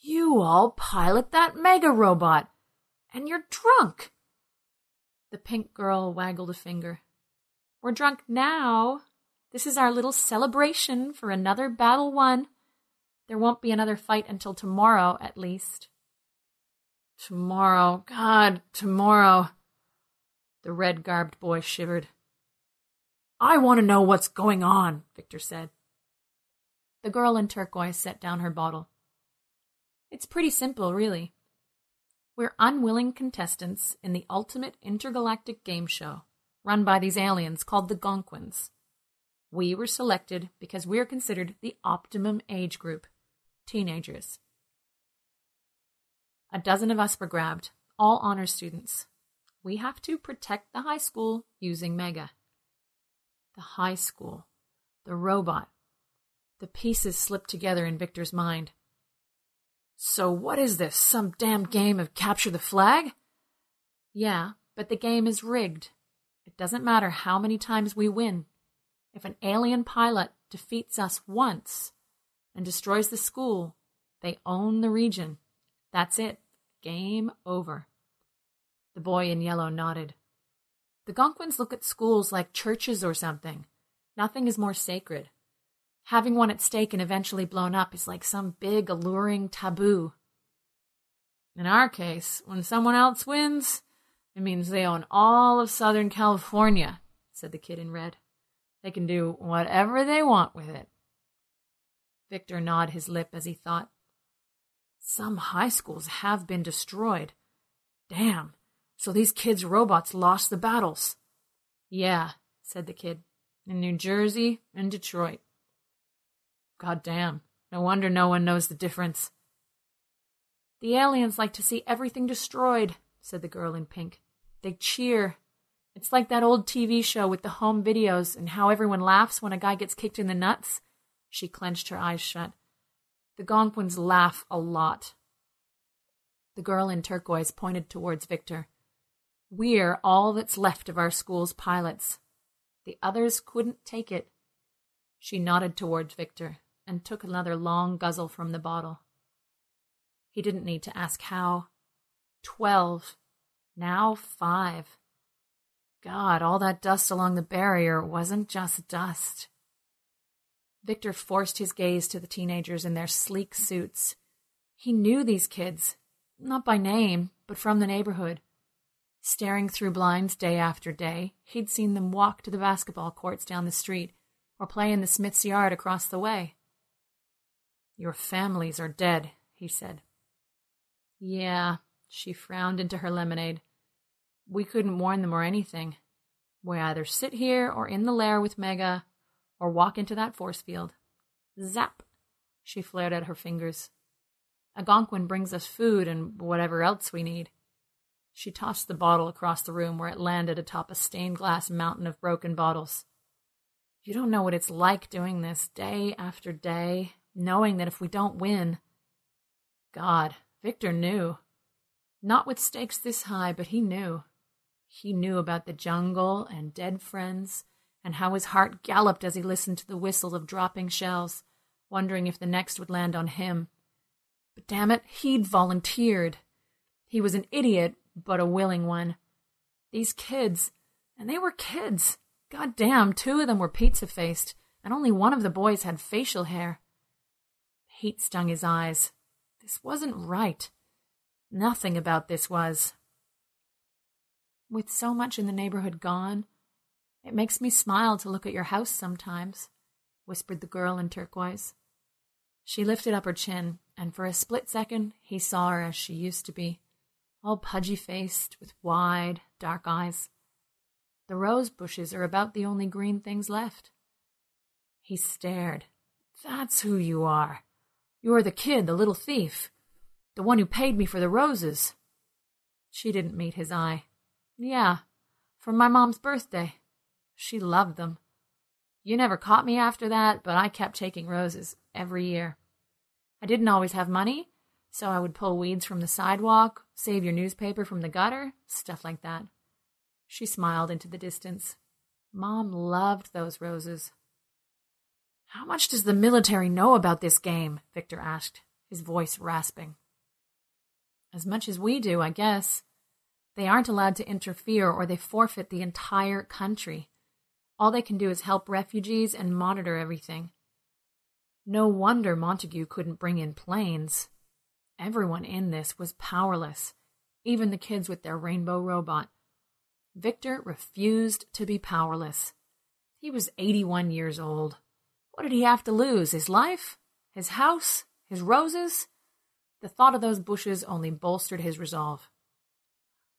You all pilot that mega robot, and you're drunk. The pink girl waggled a finger. We're drunk now. This is our little celebration for another battle won. There won't be another fight until tomorrow, at least. Tomorrow, God, tomorrow. The red garbed boy shivered. I want to know what's going on, Victor said. The girl in turquoise set down her bottle. It's pretty simple, really. We're unwilling contestants in the ultimate intergalactic game show run by these aliens called the Gonquins. We were selected because we're considered the optimum age group teenagers. A dozen of us were grabbed, all honor students. We have to protect the high school using Mega. The high school. The robot. The pieces slipped together in Victor's mind. So what is this? Some damn game of capture the flag? Yeah, but the game is rigged. It doesn't matter how many times we win. If an alien pilot defeats us once and destroys the school, they own the region. That's it. Game over. The boy in yellow nodded. The Gonquins look at schools like churches or something. Nothing is more sacred. Having one at stake and eventually blown up is like some big, alluring taboo. In our case, when someone else wins, it means they own all of Southern California, said the kid in red. They can do whatever they want with it. Victor gnawed his lip as he thought. Some high schools have been destroyed. Damn, so these kids' robots lost the battles. Yeah, said the kid. In New Jersey and Detroit. God damn. No wonder no one knows the difference. The aliens like to see everything destroyed, said the girl in pink. They cheer. It's like that old TV show with the home videos and how everyone laughs when a guy gets kicked in the nuts. She clenched her eyes shut. The Gonquins laugh a lot. The girl in turquoise pointed towards Victor. We're all that's left of our school's pilots. The others couldn't take it. She nodded towards Victor and took another long guzzle from the bottle. He didn't need to ask how. Twelve. Now five. God, all that dust along the barrier wasn't just dust. Victor forced his gaze to the teenagers in their sleek suits. He knew these kids, not by name, but from the neighborhood. Staring through blinds day after day, he'd seen them walk to the basketball courts down the street or play in the Smith's yard across the way. Your families are dead, he said. Yeah, she frowned into her lemonade. We couldn't warn them or anything. We either sit here or in the lair with Mega or walk into that force field. Zap! She flared at her fingers. A Gonquin brings us food and whatever else we need. She tossed the bottle across the room where it landed atop a stained glass mountain of broken bottles. You don't know what it's like doing this day after day, knowing that if we don't win. God, Victor knew. Not with stakes this high, but he knew. He knew about the jungle and dead friends, and how his heart galloped as he listened to the whistle of dropping shells, wondering if the next would land on him. But damn it, he'd volunteered. He was an idiot, but a willing one. These kids, and they were kids. God damn, two of them were pizza faced, and only one of the boys had facial hair. Heat stung his eyes. This wasn't right. Nothing about this was. With so much in the neighborhood gone, it makes me smile to look at your house sometimes, whispered the girl in turquoise. She lifted up her chin, and for a split second he saw her as she used to be, all pudgy faced, with wide, dark eyes. The rose bushes are about the only green things left. He stared. That's who you are. You're the kid, the little thief. The one who paid me for the roses. She didn't meet his eye. Yeah, for my mom's birthday. She loved them. You never caught me after that, but I kept taking roses every year. I didn't always have money, so I would pull weeds from the sidewalk, save your newspaper from the gutter, stuff like that. She smiled into the distance. Mom loved those roses. How much does the military know about this game? Victor asked, his voice rasping. As much as we do, I guess. They aren't allowed to interfere or they forfeit the entire country. All they can do is help refugees and monitor everything. No wonder Montague couldn't bring in planes. Everyone in this was powerless, even the kids with their rainbow robot. Victor refused to be powerless. He was 81 years old. What did he have to lose? His life? His house? His roses? The thought of those bushes only bolstered his resolve.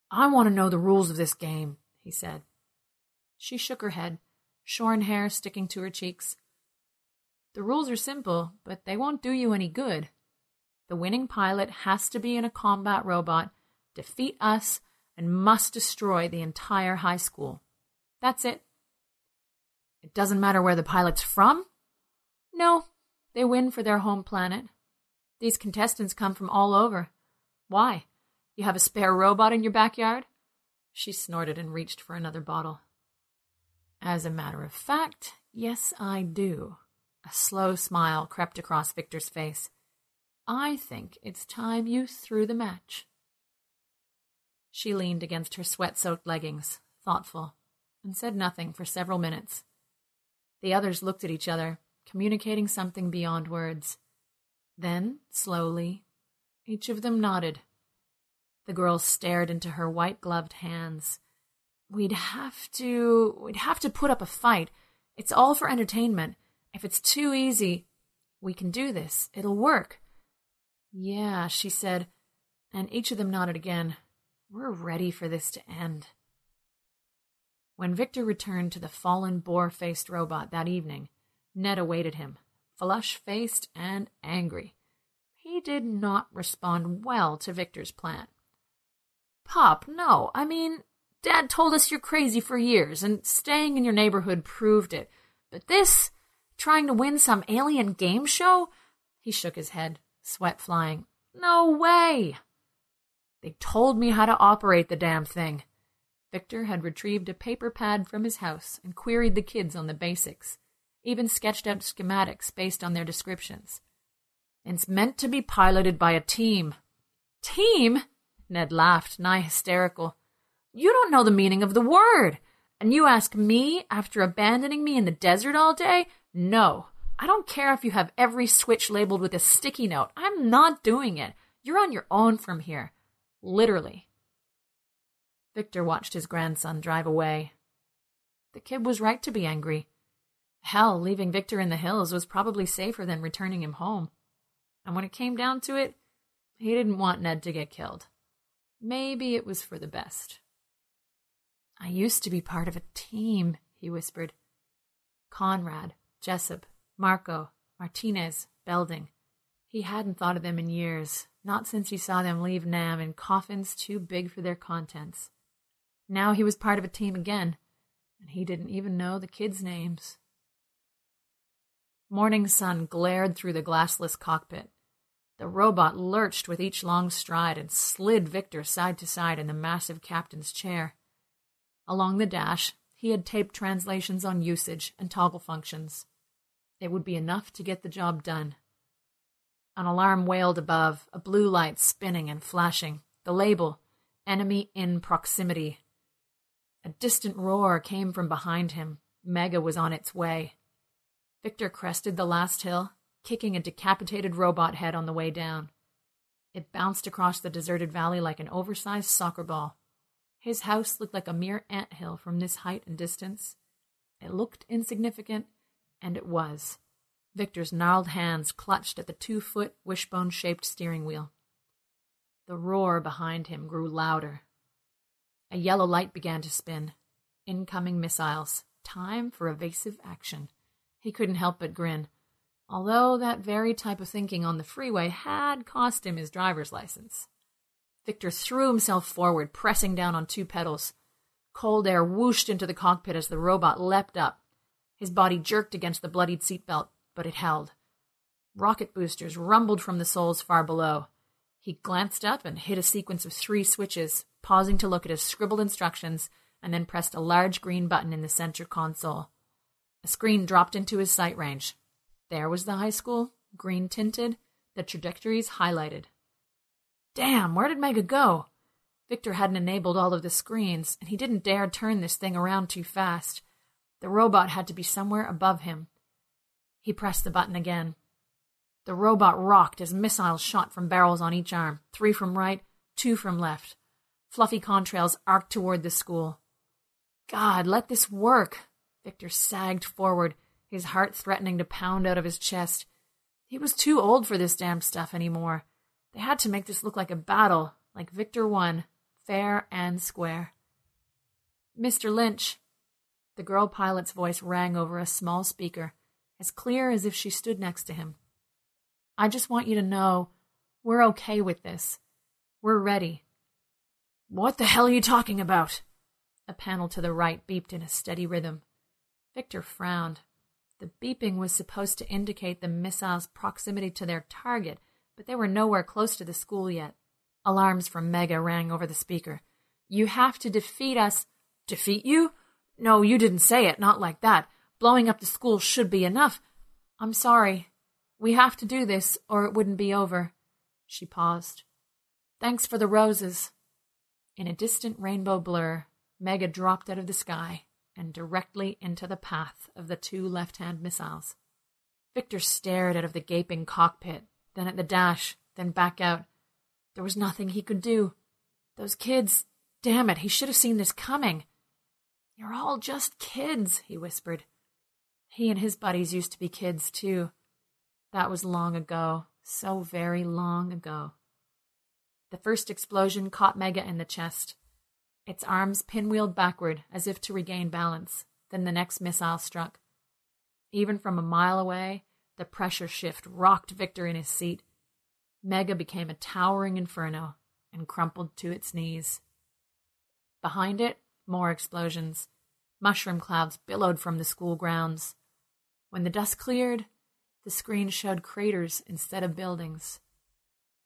I want to know the rules of this game, he said. She shook her head, shorn hair sticking to her cheeks. The rules are simple, but they won't do you any good. The winning pilot has to be in a combat robot, defeat us, and must destroy the entire high school. That's it. It doesn't matter where the pilot's from? No, they win for their home planet. These contestants come from all over. Why? You have a spare robot in your backyard? She snorted and reached for another bottle. As a matter of fact, yes, I do. A slow smile crept across Victor's face. I think it's time you threw the match. She leaned against her sweat soaked leggings, thoughtful, and said nothing for several minutes. The others looked at each other, communicating something beyond words. Then, slowly, each of them nodded. The girl stared into her white gloved hands. We'd have to. We'd have to put up a fight. It's all for entertainment. If it's too easy, we can do this. It'll work. Yeah, she said, and each of them nodded again. We're ready for this to end. When Victor returned to the fallen boar faced robot that evening, Ned awaited him, flush faced and angry. He did not respond well to Victor's plan. Pop, no, I mean, Dad told us you're crazy for years, and staying in your neighborhood proved it. But this, trying to win some alien game show? He shook his head, sweat flying. No way! They told me how to operate the damn thing. Victor had retrieved a paper pad from his house and queried the kids on the basics, even sketched out schematics based on their descriptions. It's meant to be piloted by a team. Team? Ned laughed, nigh hysterical. You don't know the meaning of the word. And you ask me, after abandoning me in the desert all day? No. I don't care if you have every switch labeled with a sticky note. I'm not doing it. You're on your own from here. Literally. Victor watched his grandson drive away. The kid was right to be angry. Hell, leaving Victor in the hills was probably safer than returning him home. And when it came down to it, he didn't want Ned to get killed. Maybe it was for the best. I used to be part of a team, he whispered. Conrad, Jessup, Marco, Martinez, Belding. He hadn't thought of them in years, not since he saw them leave Nam in coffins too big for their contents. Now he was part of a team again, and he didn't even know the kids' names. Morning sun glared through the glassless cockpit. The robot lurched with each long stride and slid Victor side to side in the massive captain's chair. Along the dash, he had taped translations on usage and toggle functions. It would be enough to get the job done. An alarm wailed above, a blue light spinning and flashing. The label, Enemy in Proximity. A distant roar came from behind him. Mega was on its way. Victor crested the last hill, kicking a decapitated robot head on the way down. It bounced across the deserted valley like an oversized soccer ball. His house looked like a mere ant hill from this height and distance. It looked insignificant, and it was. Victor's gnarled hands clutched at the two foot, wishbone shaped steering wheel. The roar behind him grew louder. A yellow light began to spin. Incoming missiles. Time for evasive action. He couldn't help but grin, although that very type of thinking on the freeway had cost him his driver's license. Victor threw himself forward, pressing down on two pedals. Cold air whooshed into the cockpit as the robot leapt up. His body jerked against the bloodied seatbelt but it held. Rocket boosters rumbled from the soles far below. He glanced up and hit a sequence of three switches, pausing to look at his scribbled instructions and then pressed a large green button in the center console. A screen dropped into his sight range. There was the high school, green tinted, the trajectories highlighted. Damn, where did Mega go? Victor hadn't enabled all of the screens, and he didn't dare turn this thing around too fast. The robot had to be somewhere above him. He pressed the button again. The robot rocked as missiles shot from barrels on each arm, three from right, two from left. Fluffy contrails arced toward the school. God, let this work. Victor sagged forward, his heart threatening to pound out of his chest. He was too old for this damn stuff anymore. They had to make this look like a battle, like Victor won, fair and square. Mr. Lynch. The girl pilot's voice rang over a small speaker, as clear as if she stood next to him. I just want you to know we're okay with this. We're ready. What the hell are you talking about? A panel to the right beeped in a steady rhythm. Victor frowned. The beeping was supposed to indicate the missile's proximity to their target, but they were nowhere close to the school yet. Alarms from Mega rang over the speaker. You have to defeat us. Defeat you? No, you didn't say it, not like that. Blowing up the school should be enough. I'm sorry. We have to do this, or it wouldn't be over. She paused. Thanks for the roses. In a distant rainbow blur, Mega dropped out of the sky and directly into the path of the two left hand missiles. Victor stared out of the gaping cockpit, then at the dash, then back out. There was nothing he could do. Those kids, damn it, he should have seen this coming. You're all just kids, he whispered. He and his buddies used to be kids, too. That was long ago, so very long ago. The first explosion caught Mega in the chest. Its arms pinwheeled backward as if to regain balance. Then the next missile struck. Even from a mile away, the pressure shift rocked Victor in his seat. Mega became a towering inferno and crumpled to its knees. Behind it, more explosions. Mushroom clouds billowed from the school grounds. When the dust cleared, the screen showed craters instead of buildings.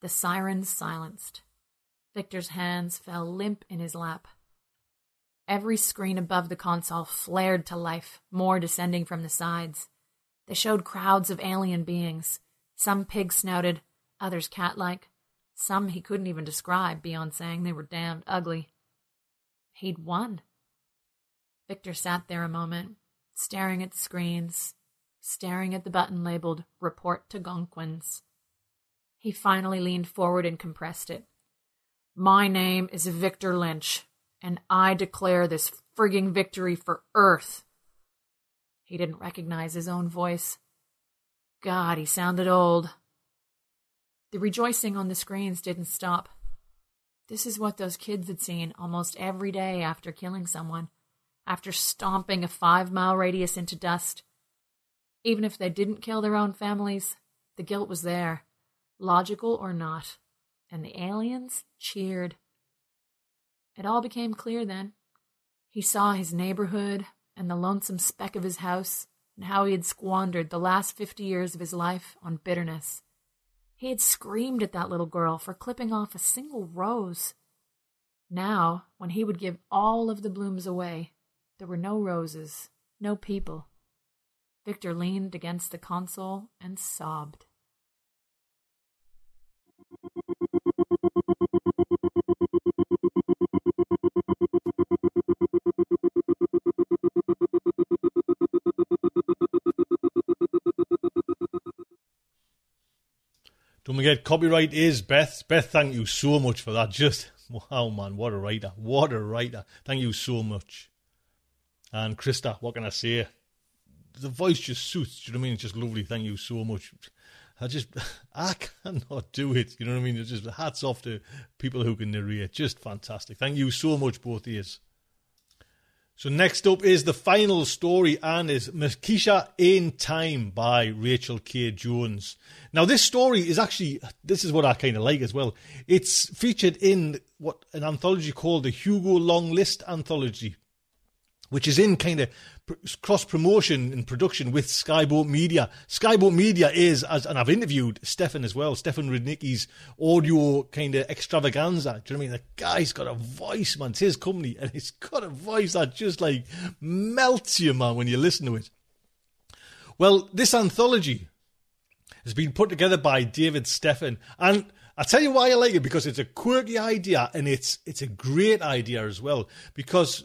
The sirens silenced. Victor's hands fell limp in his lap. Every screen above the console flared to life, more descending from the sides. They showed crowds of alien beings, some pig snouted, others cat like, some he couldn't even describe beyond saying they were damned ugly. He'd won. Victor sat there a moment, staring at the screens, staring at the button labeled Report to Gonquins. He finally leaned forward and compressed it. My name is Victor Lynch, and I declare this frigging victory for Earth. He didn't recognize his own voice. God, he sounded old. The rejoicing on the screens didn't stop. This is what those kids had seen almost every day after killing someone, after stomping a five mile radius into dust. Even if they didn't kill their own families, the guilt was there, logical or not and the aliens cheered. It all became clear then. He saw his neighborhood and the lonesome speck of his house and how he had squandered the last fifty years of his life on bitterness. He had screamed at that little girl for clipping off a single rose. Now, when he would give all of the blooms away, there were no roses, no people. Victor leaned against the console and sobbed. Don't forget, copyright is Beth. Beth, thank you so much for that. Just, wow, man, what a writer. What a writer. Thank you so much. And Krista, what can I say? The voice just suits. Do you know what I mean? It's just lovely. Thank you so much. I just, I cannot do it. You know what I mean? It's just hats off to people who can narrate. Just fantastic. Thank you so much, both of you. So next up is the final story and is Makeisha in Time by Rachael K. Jones. Now this story is actually, this is what I kind of like as well. It's featured in what an anthology called the Hugo Long List Anthology, which is in kind of cross promotion and production with Skyboat Media. Skyboat Media is, as and I've interviewed Stefan as well, Stefan Rudnicki's audio kind of extravaganza. Do you know what I mean? The guy's got a voice, man. It's his company, and he's got a voice that just like melts you, man, when you listen to it. Well, this anthology has been put together by David Steffen, and I tell you why I like it because it's a quirky idea and it's it's a great idea as well because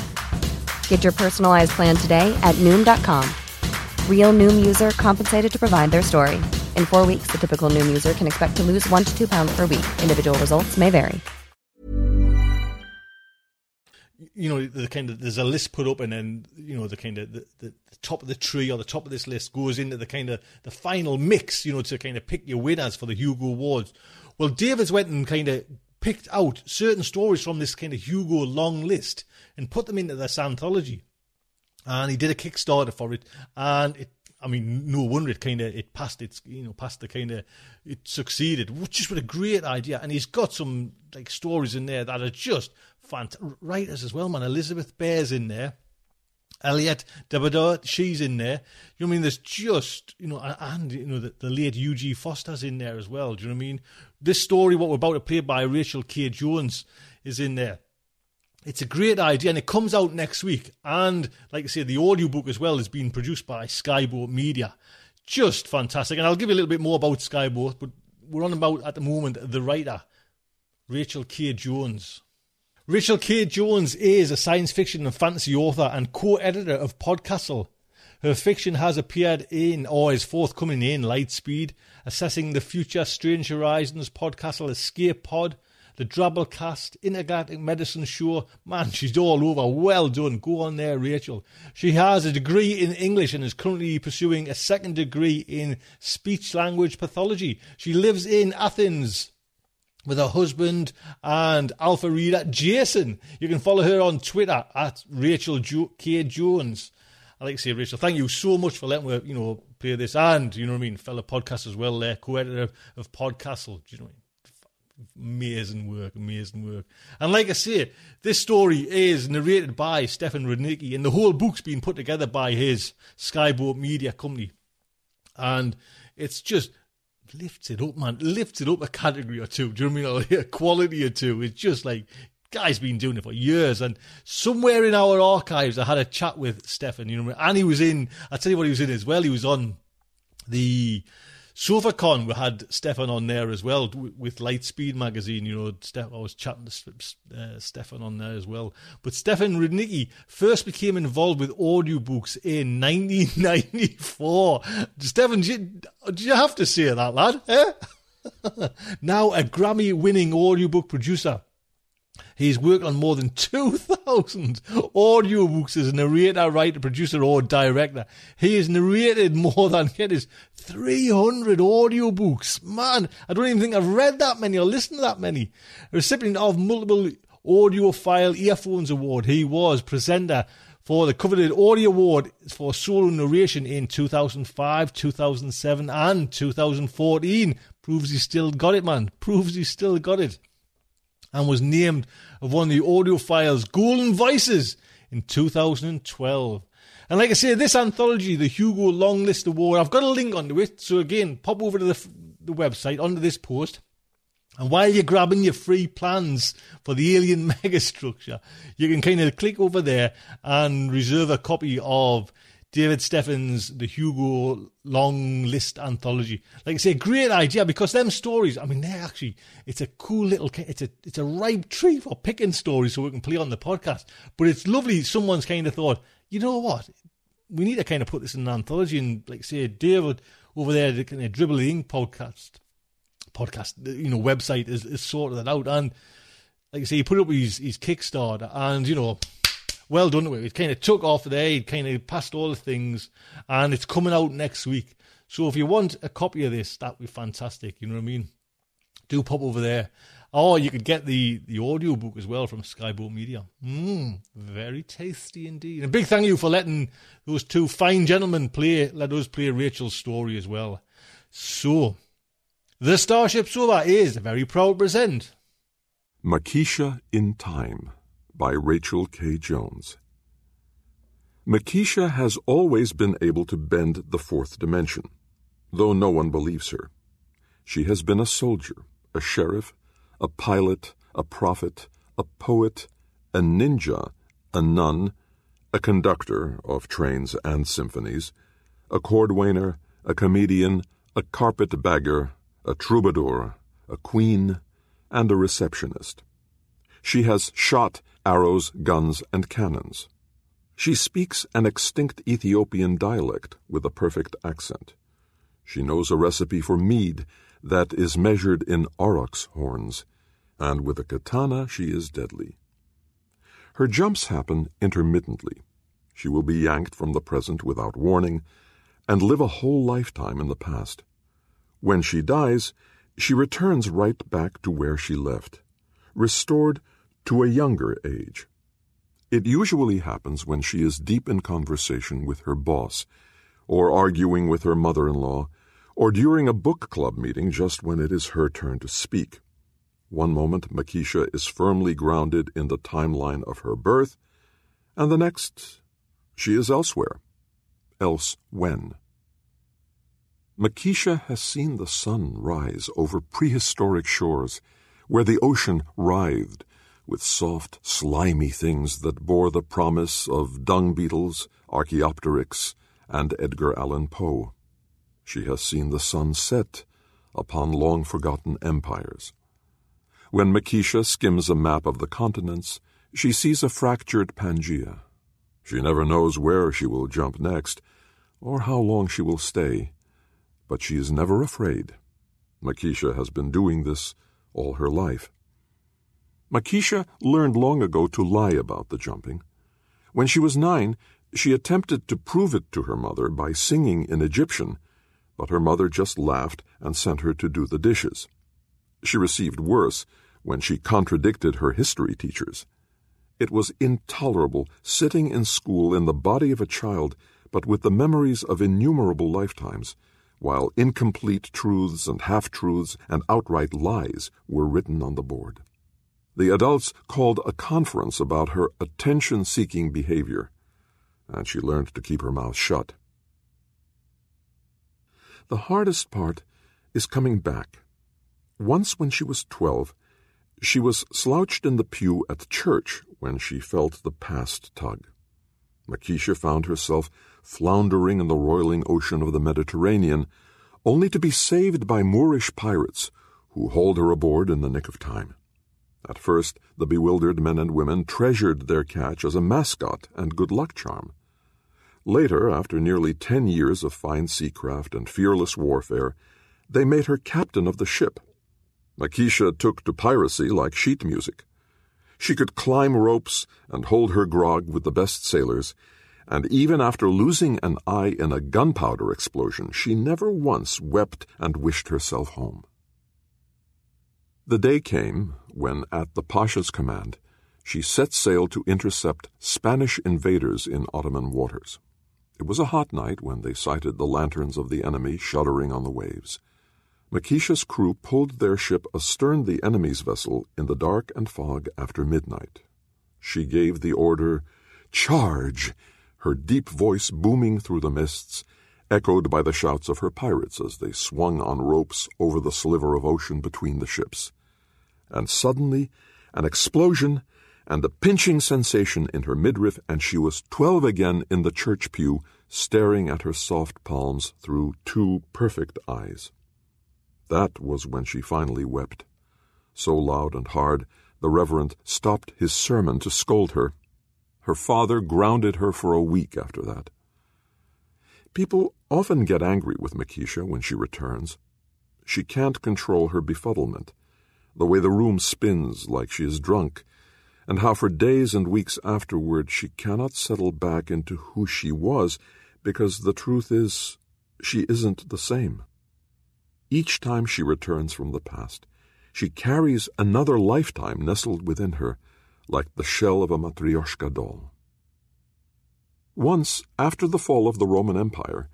Get your personalized plan today at Noom.com. Real Noom user compensated to provide their story. In four weeks, the typical Noom user can expect to lose one to two pounds per week. Individual results may vary. You know, the kind of there's a list put up, and then you know the kind of the, the, top of the tree or the top of this list goes into the kind of the final mix. You know, to kind of pick your winners for the Hugo Awards. Well, David's went and kind of picked out certain stories from this kind of Hugo long list and put them into this anthology. And he did a Kickstarter for it, and it. I mean, no wonder it kind of it passed its you know passed the kind of it succeeded, which is what a great idea. And he's got some like stories in there that are just fantastic. Writers as well, man. Elizabeth Bear's in there. Elliot Debador, she's in there. You know what I mean? There's just, you know, and, you know, the, the late Eugie Foster's in there as well. Do you know what I mean? This story, what we're about to play by Rachael K. Jones, is in there. It's a great idea, and it comes out next week. And, like I say, the audiobook as well is being produced by Skyboat Media. Just fantastic. And I'll give you a little bit more about Skyboat, but we're on about, at the moment, the writer, Rachael K. Jones. Rachael K. Jones is a science fiction and fantasy author and co-editor of Podcastle. Her fiction has appeared in or is forthcoming in Lightspeed, Accessing the Future, Strange Horizons, Podcastle, Escape Pod, The Drabblecast, Intergalactic Medicine Show. Man, she's all over. Well done. Go on there, Rachael. She has a degree in English and is currently pursuing a second degree in speech language pathology. She lives in Athens with her husband and alpha reader Jason. You can follow her on Twitter at Rachael K Jones. I like to say Rachael, thank you so much for letting me, you know, play this and you know what I mean, fellow podcast as well there, co-editor of, of Podcastle. Do you know what I mean? Amazing work, amazing work. And like I say, this story is narrated by Stefan Rudnicki, and the whole book's been put together by his Skyboat Media company. And it's just lifts it up, man. Lifts it up a category or two. Do you know what I mean? A quality or two. It's just like guy's been doing it for years. And somewhere in our archives, I had a chat with Stefan. You know, and he was in. I tell you what, he was in as well. He was on the SofaCon, we had Stefan on there as well with Lightspeed magazine. You know, Steph, I was chatting to uh, Stefan on there as well. But Stefan Rudnicki first became involved with audiobooks in 1994. Stefan, did you, you have to say that, lad? Eh? now a Grammy winning audiobook producer. He's worked on more than 2,000 audiobooks as a narrator, writer, producer, or director. He has narrated more than, get this, 300 audiobooks. Man, I don't even think I've read that many or listened to that many. Recipient of multiple AudioFile earphones award. He was presenter for the coveted Audie Award for solo narration in 2005, 2007, and 2014. Proves he still got it, man. Proves he still got it. And was named of one of the AudioFile's Golden Voices in 2012. And like I say, this anthology, the Hugo Long List Award, I've got a link onto it. So again, pop over to the, the website under this post and while you're grabbing your free plans for the alien megastructure, you can kind of click over there and reserve a copy of David Steffen's The Hugo Long List Anthology. Like I say, great idea because them stories, I mean, they're actually, it's a cool little, it's a, it's a ripe tree for picking stories so we can play on the podcast. But it's lovely someone's kind of thought, you know what? We need to kind of put this in an anthology and like say, David over there, the kind of Dribble the Ink podcast podcast, you know, website is, is sorted that out. And like I say, he put up his, his Kickstarter and, you know, well done to it. Kind of took off there. It kind of passed all the things and it's coming out next week. So if you want a copy of this, that'd be fantastic. You know what I mean? Do pop over there. Or you could get the, the audio book as well from Skyboat Media. Mmm, very tasty indeed. And a big thank you for letting those two fine gentlemen play, let us play Rachael's story as well. So, the Starship Sofa is a very proud to present Makeisha in Time by Rachael K. Jones. Makeisha has always been able to bend the fourth dimension, though no one believes her. She has been a soldier, a sheriff, a pilot, a prophet, a poet, a ninja, a nun, a conductor of trains and symphonies, a cordwainer, a comedian, a carpetbagger, a troubadour, a queen, and a receptionist. She has shot arrows, guns, and cannons. She speaks an extinct Ethiopian dialect with a perfect accent. She knows a recipe for mead that is measured in aurochs horns, and with a katana she is deadly. Her jumps happen intermittently. She will be yanked from the present without warning and live a whole lifetime in the past. When she dies, she returns right back to where she left, restored to a younger age. It usually happens when she is deep in conversation with her boss, or arguing with her mother in law, or during a book club meeting just when it is her turn to speak. One moment, Makeisha is firmly grounded in the timeline of her birth, and the next, she is elsewhere. Else when? Makeisha has seen the sun rise over prehistoric shores where the ocean writhed with soft, slimy things that bore the promise of dung beetles, Archaeopteryx, and Edgar Allan Poe. She has seen the sun set upon long forgotten empires. When Makeisha skims a map of the continents, she sees a fractured Pangea. She never knows where she will jump next, or how long she will stay but she is never afraid. Makeisha has been doing this all her life. Makeisha learned long ago to lie about the jumping. When she was nine, she attempted to prove it to her mother by singing in Egyptian, but her mother just laughed and sent her to do the dishes. She received worse when she contradicted her history teachers. It was intolerable sitting in school in the body of a child, but with the memories of innumerable lifetimes, while incomplete truths and half truths and outright lies were written on the board. The adults called a conference about her attention seeking behavior, and she learned to keep her mouth shut. The hardest part is coming back. Once, when she was twelve, she was slouched in the pew at church when she felt the past tug. Makeisha found herself floundering in the roiling ocean of the Mediterranean, only to be saved by Moorish pirates who hauled her aboard in the nick of time. At first, the bewildered men and women treasured their catch as a mascot and good luck charm. Later, after nearly ten years of fine seacraft and fearless warfare, they made her captain of the ship. Makeisha took to piracy like sheet music. She could climb ropes and hold her grog with the best sailors, and even after losing an eye in a gunpowder explosion, she never once wept and wished herself home. The day came when, at the Pasha's command, she set sail to intercept Spanish invaders in Ottoman waters. It was a hot night when they sighted the lanterns of the enemy shuddering on the waves. Makeisha's crew pulled their ship astern the enemy's vessel in the dark and fog after midnight. She gave the order, Charge! her deep voice booming through the mists, echoed by the shouts of her pirates as they swung on ropes over the sliver of ocean between the ships. And suddenly, an explosion and a pinching sensation in her midriff, and she was twelve again in the church pew, staring at her soft palms through two perfect eyes. That was when she finally wept. So loud and hard, the Reverend stopped his sermon to scold her. Her father grounded her for a week after that. People often get angry with Makeisha when she returns. She can't control her befuddlement, the way the room spins like she is drunk, and how for days and weeks afterward she cannot settle back into who she was because the truth is she isn't the same. Each time she returns from the past, she carries another lifetime nestled within her, like the shell of a matryoshka doll. Once, after the fall of the Roman Empire,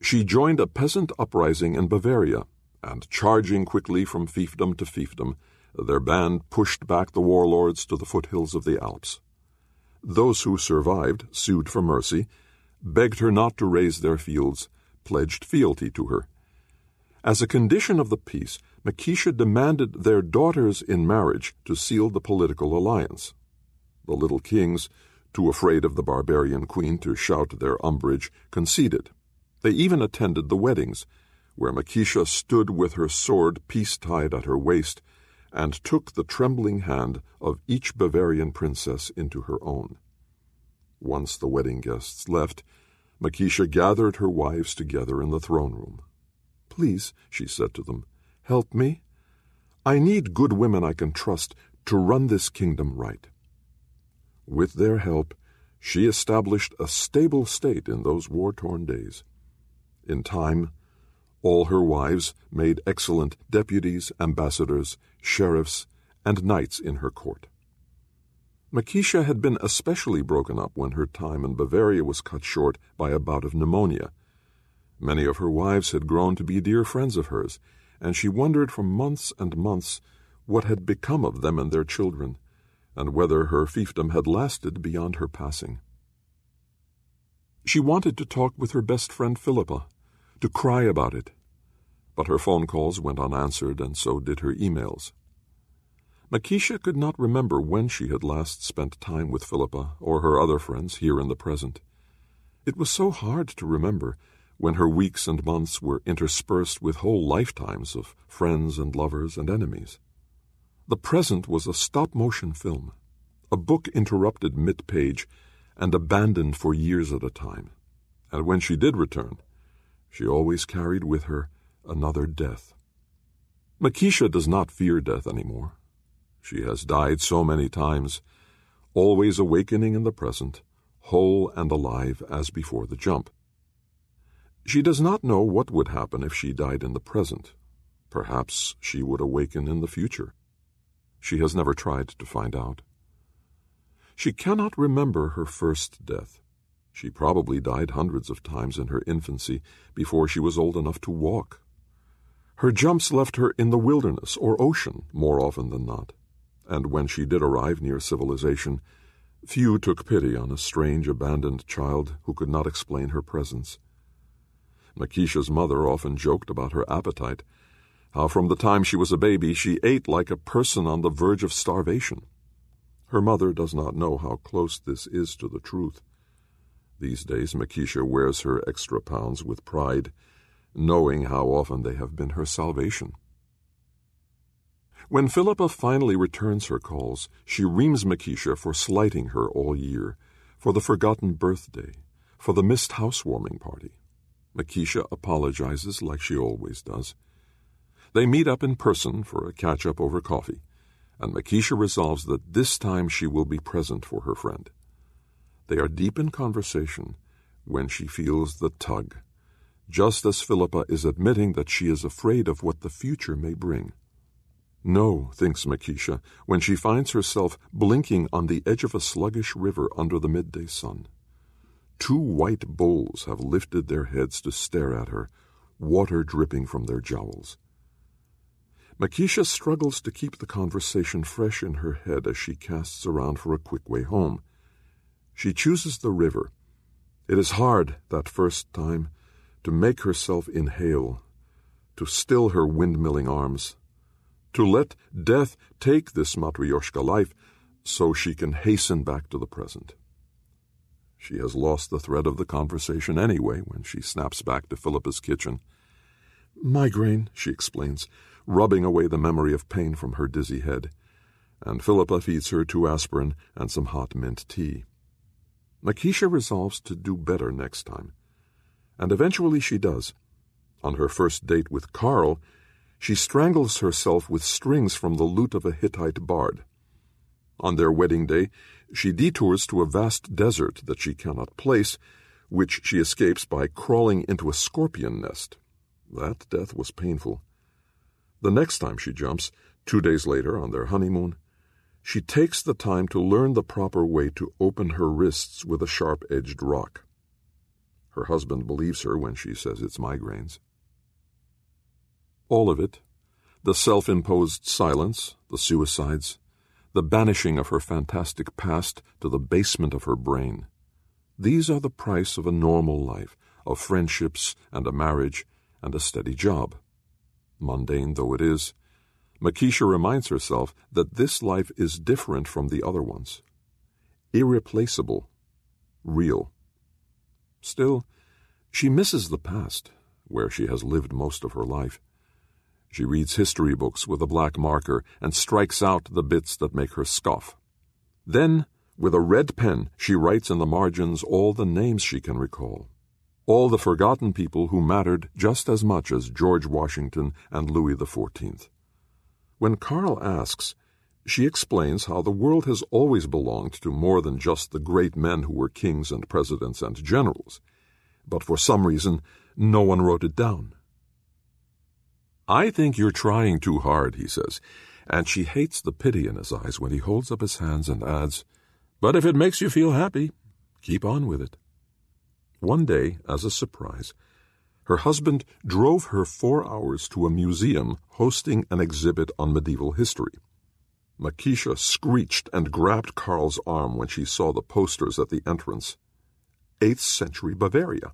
she joined a peasant uprising in Bavaria, and charging quickly from fiefdom to fiefdom, their band pushed back the warlords to the foothills of the Alps. Those who survived sued for mercy, begged her not to raze their fields, pledged fealty to her. As a condition of the peace, Makeisha demanded their daughters in marriage to seal the political alliance. The little kings, too afraid of the barbarian queen to shout their umbrage, conceded. They even attended the weddings, where Makeisha stood with her sword peace tied at her waist and took the trembling hand of each Bavarian princess into her own. Once the wedding guests left, Makeisha gathered her wives together in the throne room. Please, she said to them, help me. I need good women I can trust to run this kingdom right. With their help, she established a stable state in those war torn days. In time, all her wives made excellent deputies, ambassadors, sheriffs, and knights in her court. Makeisha had been especially broken up when her time in Bavaria was cut short by a bout of pneumonia. Many of her wives had grown to be dear friends of hers, and she wondered for months and months what had become of them and their children, and whether her fiefdom had lasted beyond her passing. She wanted to talk with her best friend Philippa, to cry about it. But her phone calls went unanswered, and so did her emails. Makeisha could not remember when she had last spent time with Philippa or her other friends here in the present. It was so hard to remember when her weeks and months were interspersed with whole lifetimes of friends and lovers and enemies. The present was a stop motion film, a book interrupted mid page and abandoned for years at a time. And when she did return, she always carried with her another death. Makeisha does not fear death anymore. She has died so many times, always awakening in the present, whole and alive as before the jump. She does not know what would happen if she died in the present. Perhaps she would awaken in the future. She has never tried to find out. She cannot remember her first death. She probably died hundreds of times in her infancy before she was old enough to walk. Her jumps left her in the wilderness or ocean more often than not, and when she did arrive near civilization, few took pity on a strange, abandoned child who could not explain her presence. Makeisha's mother often joked about her appetite, how from the time she was a baby she ate like a person on the verge of starvation. Her mother does not know how close this is to the truth. These days, Makeisha wears her extra pounds with pride, knowing how often they have been her salvation. When Philippa finally returns her calls, she reams Makeisha for slighting her all year, for the forgotten birthday, for the missed housewarming party. Makeisha apologizes like she always does. They meet up in person for a catch up over coffee, and Makeisha resolves that this time she will be present for her friend. They are deep in conversation when she feels the tug, just as Philippa is admitting that she is afraid of what the future may bring. No, thinks Makeisha, when she finds herself blinking on the edge of a sluggish river under the midday sun. Two white bulls have lifted their heads to stare at her, water dripping from their jowls. Makeisha struggles to keep the conversation fresh in her head as she casts around for a quick way home. She chooses the river. It is hard, that first time, to make herself inhale, to still her windmilling arms, to let death take this Matryoshka life so she can hasten back to the present. She has lost the thread of the conversation anyway when she snaps back to Philippa's kitchen. Migraine, she explains, rubbing away the memory of pain from her dizzy head, and Philippa feeds her two aspirin and some hot mint tea. Makeisha resolves to do better next time, and eventually she does. On her first date with Carl, she strangles herself with strings from the lute of a Hittite bard. On their wedding day, she detours to a vast desert that she cannot place, which she escapes by crawling into a scorpion nest. That death was painful. The next time she jumps, two days later on their honeymoon, she takes the time to learn the proper way to open her wrists with a sharp edged rock. Her husband believes her when she says it's migraines. All of it the self imposed silence, the suicides, the banishing of her fantastic past to the basement of her brain. These are the price of a normal life, of friendships and a marriage and a steady job. Mundane though it is, Makeisha reminds herself that this life is different from the other ones. Irreplaceable. Real. Still, she misses the past, where she has lived most of her life. She reads history books with a black marker and strikes out the bits that make her scoff. Then, with a red pen, she writes in the margins all the names she can recall. All the forgotten people who mattered just as much as George Washington and Louis XIV. When Carl asks, she explains how the world has always belonged to more than just the great men who were kings and presidents and generals. But for some reason, no one wrote it down. I think you're trying too hard, he says, and she hates the pity in his eyes when he holds up his hands and adds, But if it makes you feel happy, keep on with it. One day, as a surprise, her husband drove her four hours to a museum hosting an exhibit on medieval history. Makeisha screeched and grabbed Carl's arm when she saw the posters at the entrance. 8th century Bavaria.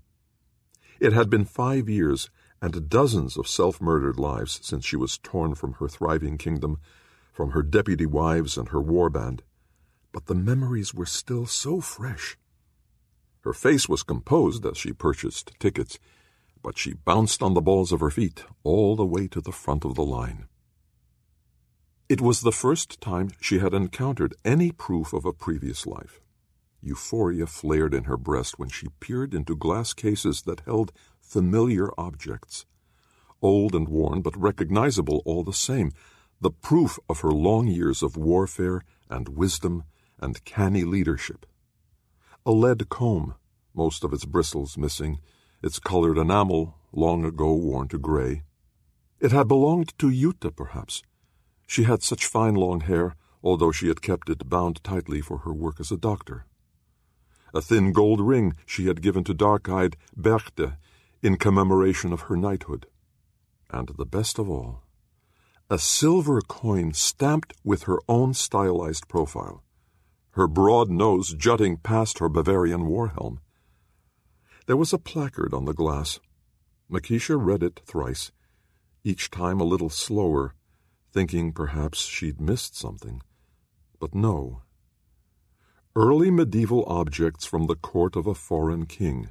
It had been five years and dozens of self murdered lives since she was torn from her thriving kingdom, from her deputy wives and her war band. But the memories were still so fresh. Her face was composed as she purchased tickets, but she bounced on the balls of her feet all the way to the front of the line. It was the first time she had encountered any proof of a previous life. Euphoria flared in her breast when she peered into glass cases that held familiar objects, old and worn but recognizable all the same, the proof of her long years of warfare and wisdom and canny leadership. A lead comb, most of its bristles missing, its colored enamel long ago worn to gray. It had belonged to Jutta, perhaps. She had such fine long hair, although she had kept it bound tightly for her work as a doctor. A thin gold ring she had given to dark-eyed Berchte in commemoration of her knighthood. And the best of all, a silver coin stamped with her own stylized profile, her broad nose jutting past her Bavarian war helm. There was a placard on the glass. Makeisha read it thrice, each time a little slower, thinking perhaps she'd missed something. But no. Early medieval objects from the court of a foreign king.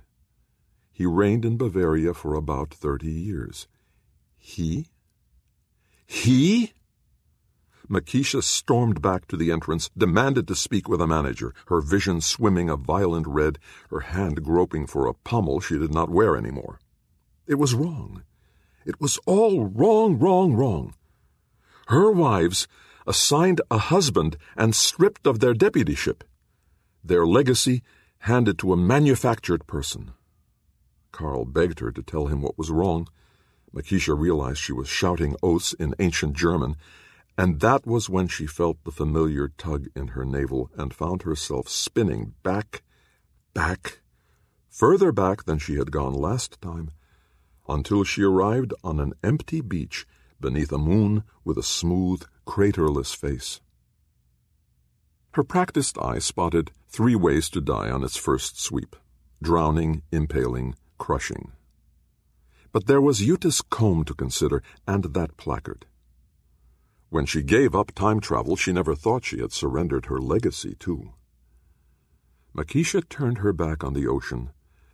He reigned in Bavaria for about thirty years. He? He? Makeisha stormed back to the entrance, demanded to speak with a manager, her vision swimming a violent red, her hand groping for a pommel she did not wear any more. It was wrong. It was all wrong, wrong, wrong. Her wives assigned a husband and stripped of their deputyship. Their legacy handed to a manufactured person. Carl begged her to tell him what was wrong. Makeisha realized she was shouting oaths in ancient German, And that was when she felt the familiar tug in her navel and found herself spinning back, back, further back than she had gone last time, until she arrived on an empty beach beneath a moon with a smooth, craterless face. Her practiced eye spotted three ways to die on its first sweep drowning, impaling, crushing. But there was Jutta's comb to consider, and that placard. When she gave up time travel, she never thought she had surrendered her legacy, too. Makeisha turned her back on the ocean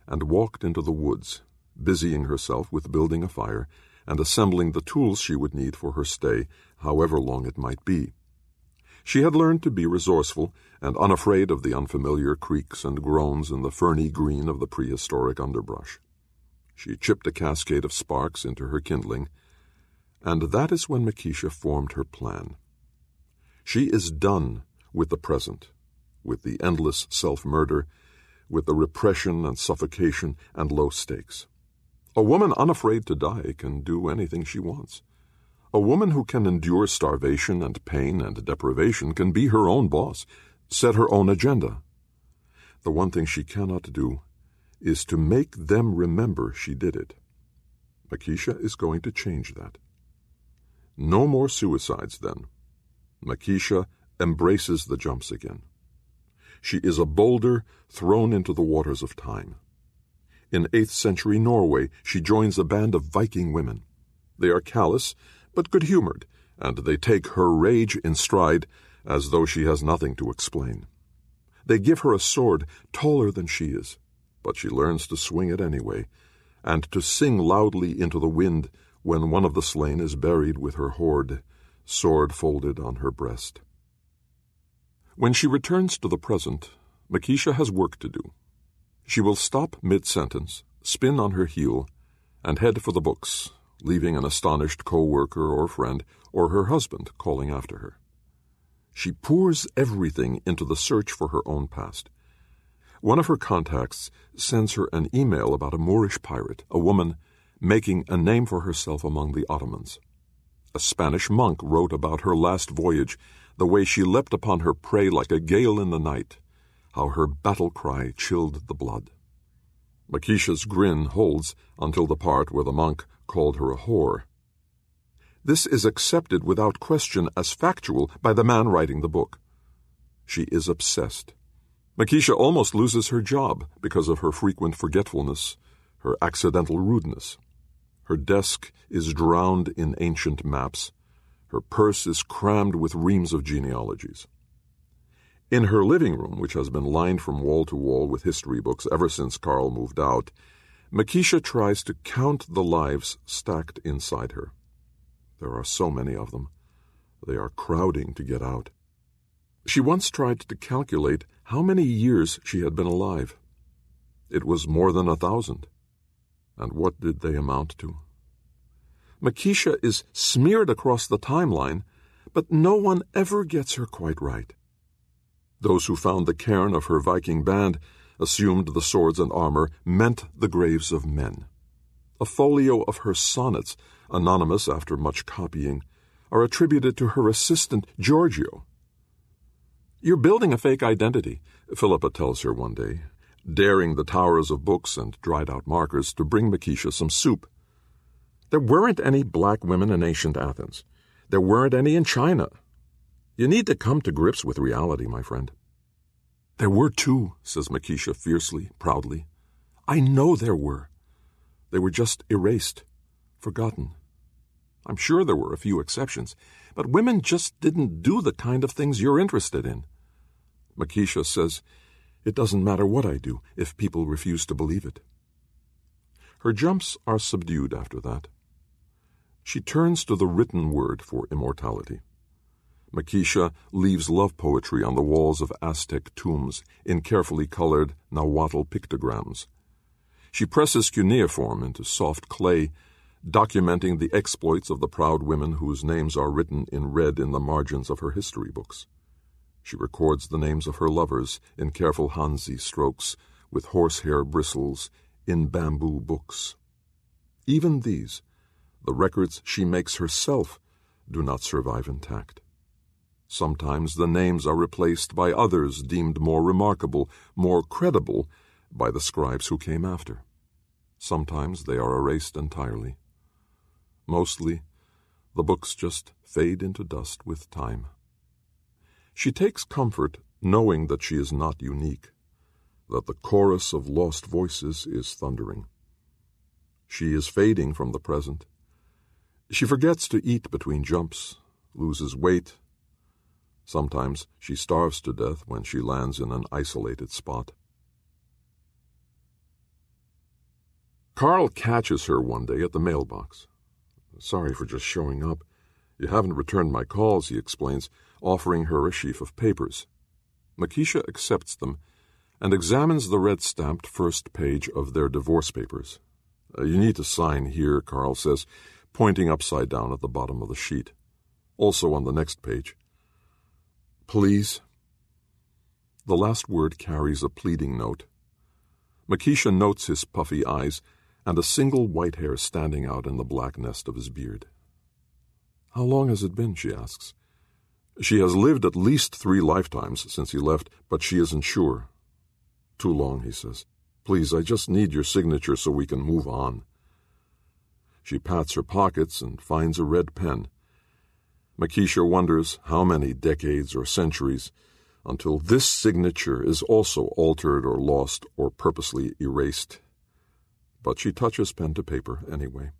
and walked into the woods, busying herself with building a fire and assembling the tools she would need for her stay, however long it might be. She had learned to be resourceful and unafraid of the unfamiliar creaks and groans in the ferny green of the prehistoric underbrush. She chipped a cascade of sparks into her kindling, and that is when Makeisha formed her plan. She is done with the present, with the endless self murder, with the repression and suffocation and low stakes. A woman unafraid to die can do anything she wants. A woman who can endure starvation and pain and deprivation can be her own boss, set her own agenda. The one thing she cannot do is to make them remember she did it. Makeisha is going to change that. No more suicides, then. Makeisha embraces the jumps again. She is a boulder thrown into the waters of time. In 8th century Norway, she joins a band of Viking women. They are callous but good humored, and they take her rage in stride as though she has nothing to explain. They give her a sword taller than she is, but she learns to swing it anyway, and to sing loudly into the wind when one of the slain is buried with her hoard, sword folded on her breast. When she returns to the present, Makeisha has work to do. She will stop mid sentence, spin on her heel, and head for the books, leaving an astonished co-worker or friend or her husband calling after her. She pours everything into the search for her own past. One of her contacts sends her an email about a Moorish pirate, a woman making a name for herself among the Ottomans. A Spanish monk wrote about her last voyage, the way she leapt upon her prey like a gale in the night, how her battle cry chilled the blood. Makeisha's grin holds until the part where the monk called her a whore. This is accepted without question as factual by the man writing the book. She is obsessed. Makeisha almost loses her job because of her frequent forgetfulness, her accidental rudeness. Her desk is drowned in ancient maps. Her purse is crammed with reams of genealogies. In her living room, which has been lined from wall to wall with history books ever since Carl moved out, Makeisha tries to count the lives stacked inside her. There are so many of them. They are crowding to get out. She once tried to calculate how many years she had been alive. It was more than a thousand. And what did they amount to? Makeisha is smeared across the timeline, but no one ever gets her quite right. Those who found the cairn of her Viking band assumed the swords and armor meant the graves of men. A folio of her sonnets, anonymous after much copying, are attributed to her assistant Giorgio. You're building a fake identity, Philippa tells her one day, daring the towers of books and dried out markers to bring Makeisha some soup. There weren't any black women in ancient Athens. There weren't any in China. You need to come to grips with reality, my friend. There were two, says Makeisha fiercely, proudly. I know there were. They were just erased, forgotten. I'm sure there were a few exceptions, but women just didn't do the kind of things you're interested in. Makeisha says, It doesn't matter what I do if people refuse to believe it. Her jumps are subdued after that. She turns to the written word for immortality. Makeisha leaves love poetry on the walls of Aztec tombs in carefully colored Nahuatl pictograms. She presses cuneiform into soft clay, documenting the exploits of the proud women whose names are written in red in the margins of her history books. She records the names of her lovers in careful Hanzi strokes with horsehair bristles in bamboo books. Even these, the records she makes herself, do not survive intact. Sometimes the names are replaced by others deemed more remarkable, more credible by the scribes who came after. Sometimes they are erased entirely. Mostly, the books just fade into dust with time. She takes comfort knowing that she is not unique, that the chorus of lost voices is thundering. She is fading from the present. She forgets to eat between jumps, loses weight. Sometimes she starves to death when she lands in an isolated spot. Carl catches her one day at the mailbox. Sorry for just showing up. You haven't returned my calls, he explains, offering her a sheaf of papers. Makeisha accepts them and examines the red stamped first page of their divorce papers. Uh, you need to sign here, Carl says, pointing upside down at the bottom of the sheet. Also on the next page. Please. The last word carries a pleading note. Makeisha notes his puffy eyes and a single white hair standing out in the black nest of his beard. How long has it been? she asks. She has lived at least three lifetimes since he left, but she isn't sure. Too long, he says. Please, I just need your signature so we can move on. She pats her pockets and finds a red pen. Makeisha wonders how many decades or centuries until this signature is also altered or lost or purposely erased. But she touches pen to paper anyway.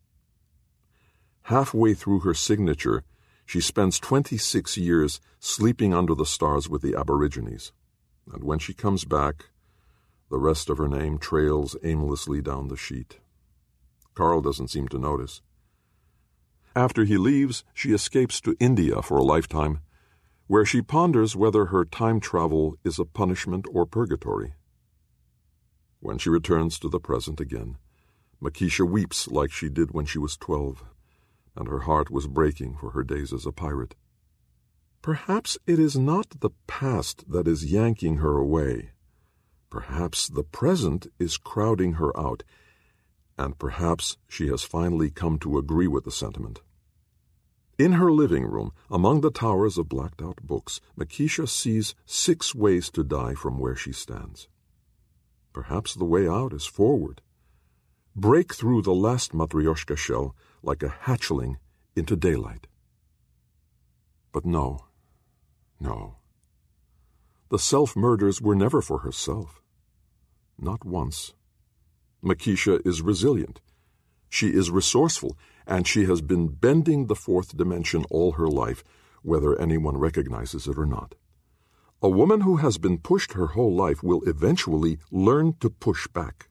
Halfway through her signature, she spends 26 years sleeping under the stars with the Aborigines. And when she comes back, the rest of her name trails aimlessly down the sheet. Carl doesn't seem to notice. After he leaves, she escapes to India for a lifetime, where she ponders whether her time travel is a punishment or purgatory. When she returns to the present again, Makeisha weeps like she did when she was twelve, and her heart was breaking for her days as a pirate. Perhaps it is not the past that is yanking her away. Perhaps the present is crowding her out, and perhaps she has finally come to agree with the sentiment. In her living room, among the towers of blacked out books, Makeisha sees six ways to die from where she stands. Perhaps the way out is forward. Break through the last Matryoshka shell like a hatchling into daylight. But no, no. The self murders were never for herself. Not once. Makeisha is resilient. She is resourceful, and she has been bending the fourth dimension all her life, whether anyone recognizes it or not. A woman who has been pushed her whole life will eventually learn to push back.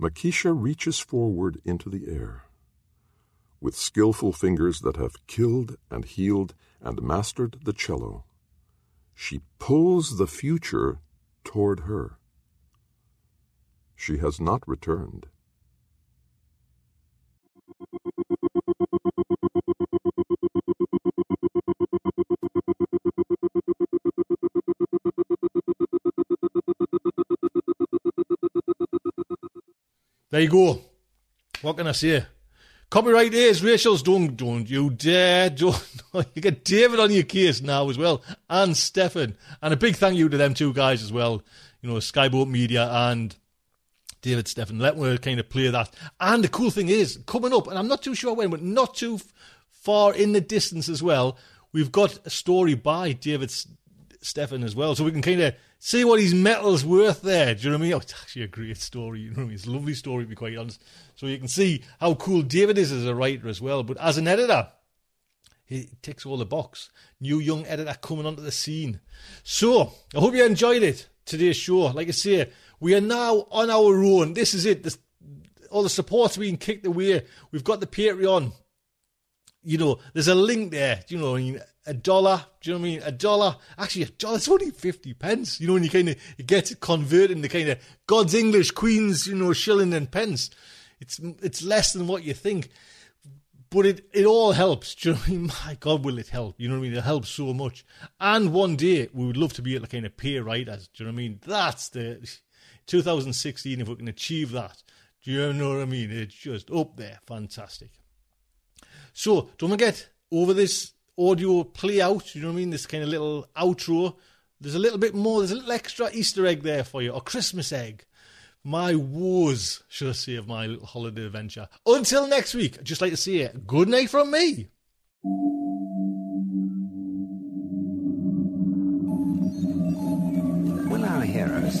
Makeisha reaches forward into the air. With skillful fingers that have killed and healed and mastered the cello, she pulls the future toward her. She has not returned. There you go. What can I say? Copyright is Rachael's. Don't, don't you dare. Don't. You get David on your case now as well, and Steffen. And a big thank you to them two guys as well. You know, Skyboat Media and David Steffen. Let me kind of play that. And the cool thing is, coming up, and I'm not too sure when, but not too far in the distance as well, we've got a story by David Steffen as well. So we can kind of see what his metal's worth there. Do you know what I mean? Oh, it's actually a great story. You know what I mean? It's a lovely story, to be quite honest. So you can see how cool David is as a writer as well. But as an editor, he ticks all the box. New young editor coming onto the scene. So I hope you enjoyed it today's show. Like I say, we are now on our own. This is it. This, all the support's being kicked away. We've got the Patreon. You know, there's a link there. Do you know, I mean, a dollar. Do you know what I mean? A dollar. Actually, a dollar. It's only fifty pence. You know, when you kind of get it converted into kind of God's English, Queen's, you know, shilling and pence. It's it's less than what you think, but it it all helps. Do you know what I mean? My God, will it help? You know what I mean? It helps so much. And one day we would love to be able to kind of pay writers. Do you know what I mean? That's the 2016, if we can achieve that, do you know what I mean? It's just up there. Fantastic. So, don't forget, over this audio play out, you know what I mean? This kind of little outro. There's a little bit more, there's a little extra Easter egg there for you, or Christmas egg. My woes, should I say, of my little holiday adventure. Until next week, I'd just like to say good night from me.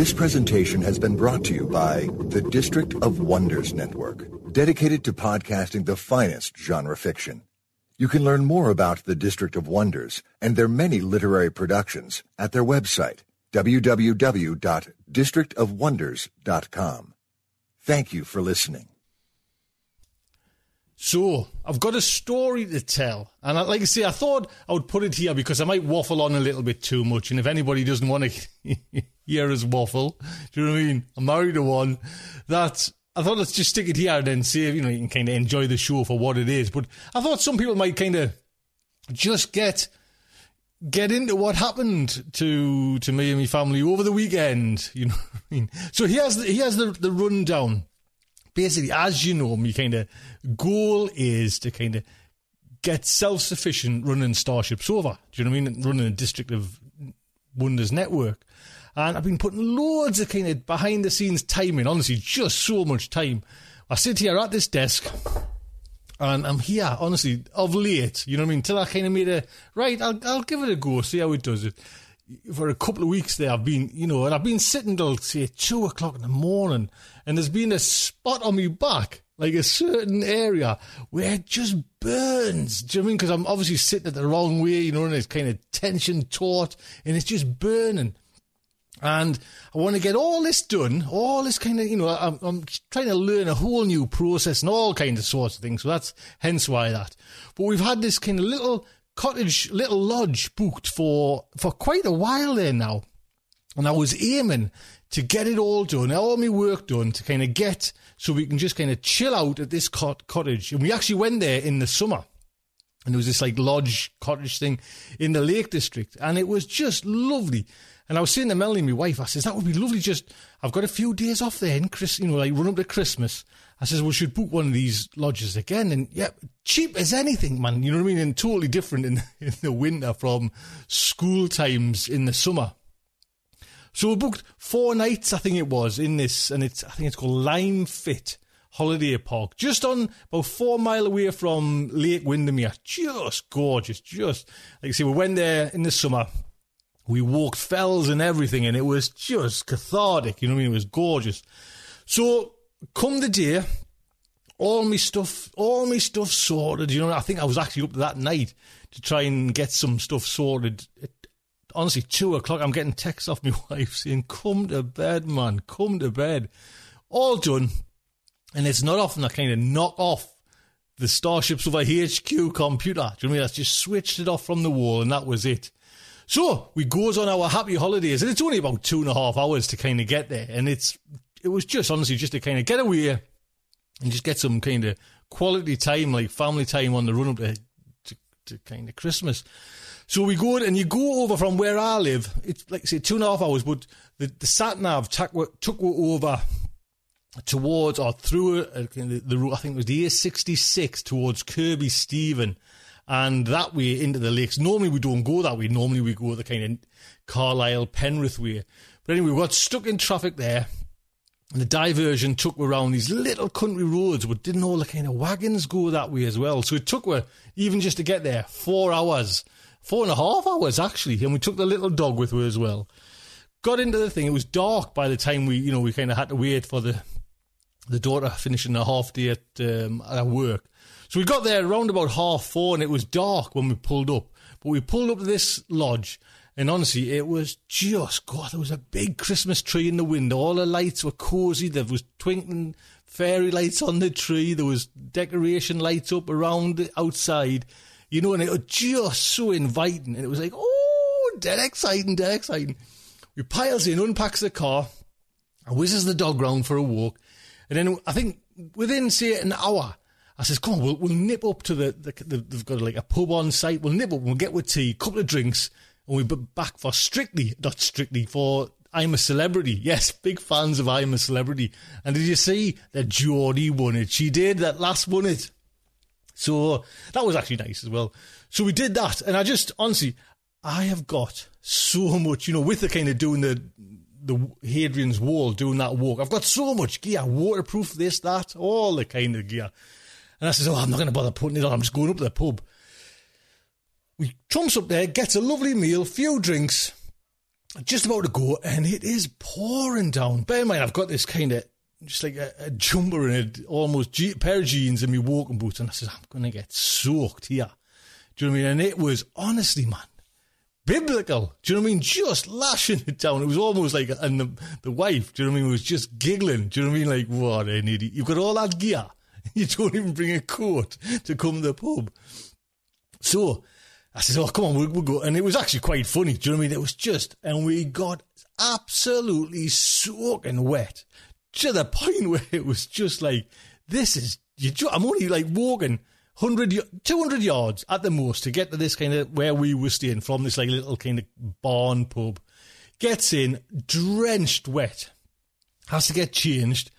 This presentation has been brought to you by the District of Wonders Network, dedicated to podcasting the finest genre fiction. You can learn more about the District of Wonders and their many literary productions at their website, www.districtofwonders.com. Thank you for listening. So, I've got a story to tell. And like I say, I thought I would put it here because I might waffle on a little bit too much. And if anybody doesn't want to us waffle, do you know what I mean? I'm married to one that I thought let's just stick it here and then see if, you know, you can kind of enjoy the show for what it is. But I thought some people might kind of just get get into what happened to to me and my family over the weekend. You know what I mean? So he has the, he has the, the rundown. Basically, as you know, my kind of goal is to kind of get self sufficient running Starship Sofa. Do you know what I mean? Running a District of Wonders network. And I've been putting loads of kind of behind the scenes time in, honestly, just so much time. I sit here at this desk and I'm here, honestly, of late, you know what I mean? Till I kind of made a, right, I'll, I'll give it a go, see how it does it. For a couple of weeks there, I've been, you know, and I've been sitting till, say, two o'clock in the morning, and there's been a spot on my back, like a certain area, where it just burns. Do you know I mean? Because I'm obviously sitting it the wrong way, you know, and it's kind of tension taut, and it's just burning. And I want to get all this done, all this kind of, you know, I'm, I'm trying to learn a whole new process and all kinds of sorts of things. So that's hence why that. But we've had this kind of little cottage, little lodge booked for, for quite a while there now. And I was aiming to get it all done, all my work done to kind of get so we can just kind of chill out at this cot- cottage. And we actually went there in the summer. And there was this like lodge cottage thing in the Lake District. And it was just lovely. And I was saying to Melanie, my wife, I says, that would be lovely. Just, I've got a few days off there in Chris, you know, like run up to Christmas. I says, we should book one of these lodges again. And yeah, cheap as anything, man. You know what I mean? And totally different in, in the winter from school times in the summer. So we booked four nights, I think it was, in this, and it's, I think it's called Limefitt Holiday Park, just on about four mile away from Lake Windermere. Just gorgeous, just, like I say, we went there in the summer we walked fells and everything, and it was just cathartic. You know what I mean? It was gorgeous. So, come the day, all my stuff, all my stuff sorted. You know, I think I was actually up that night to try and get some stuff sorted. It, honestly, two o'clock, I'm getting texts off my wife saying, "Come to bed, man, come to bed." All done, and it's not often I kind of knock off the Starship Sofa HQ computer. Do you know what I mean? I just switched it off from the wall, and that was it. So we goes on our happy holidays, and it's only about two and a half hours to kind of get there, and it's it was just honestly just to kind of get away and just get some kind of quality time, like family time on the run up to, to, to kind of Christmas. So we go and you go over from where I live. It's like say two and a half hours, but the, the sat nav took took over towards or through uh, the, the. I think it was the A66 towards Kirkby Stephen and that way into the lakes. Normally we don't go that way. Normally we go the kind of Carlisle, Penrith way. But anyway, we got stuck in traffic there. And the diversion took around these little country roads, but didn't all the kind of wagons go that way as well? So it took we even just to get there, four hours, four and a half hours actually. And we took the little dog with us as well. Got into the thing. It was dark by the time we, you know, we kind of had to wait for the the daughter finishing a half day at, um, at work. So we got there around about half four and it was dark when we pulled up. But we pulled up to this lodge And honestly, it was just, God, there was a big Christmas tree in the window. All the lights were cozy. There was twinkling fairy lights on the tree. There was decoration lights up around the outside. You know, and it was just so inviting. And it was like, oh, dead exciting, dead exciting. We piles in, unpacks the car, and whizzes the dog round for a walk. And then I think within, say, an hour, I says, come on, we'll, we'll nip up to the, the, the, they've got like a pub on site. We'll nip up, we'll get with tea, couple of drinks, and we'll be back for strictly, not strictly, for I'm a Celebrity. Yes, big fans of I'm a Celebrity. And did you see that Geordie won it? She did, that last won it. So that was actually nice as well. So we did that. And I just, honestly, I have got so much, you know, with the kind of doing the, the Hadrian's Wall, doing that walk. I've got so much gear, waterproof, this, that, all the kind of gear. And I says, oh, I'm not going to bother putting it on. I'm just going up to the pub. We trumps up there, gets a lovely meal, few drinks, just about to go, and it is pouring down. Bear in mind, I've got this kind of just like a, a jumper and a almost G- pair of jeans and my walking boots, and I says, I'm going to get soaked here. Do you know what I mean? And it was honestly, man, biblical. Do you know what I mean? Just lashing it down. It was almost like, and the, the wife, do you know what I mean, was just giggling. Do you know what I mean? Like, what an idiot. You've got all that gear. You don't even bring a coat to come to the pub. So I said, oh, come on, we'll, we'll go. And it was actually quite funny. Do you know what I mean? It was just, and we got absolutely soaking wet to the point where it was just like, this is, you, I'm only like walking 100, 200 yards at the most to get to this kind of where we were staying from this like little kind of barn pub. Gets in, drenched wet, has to get changed,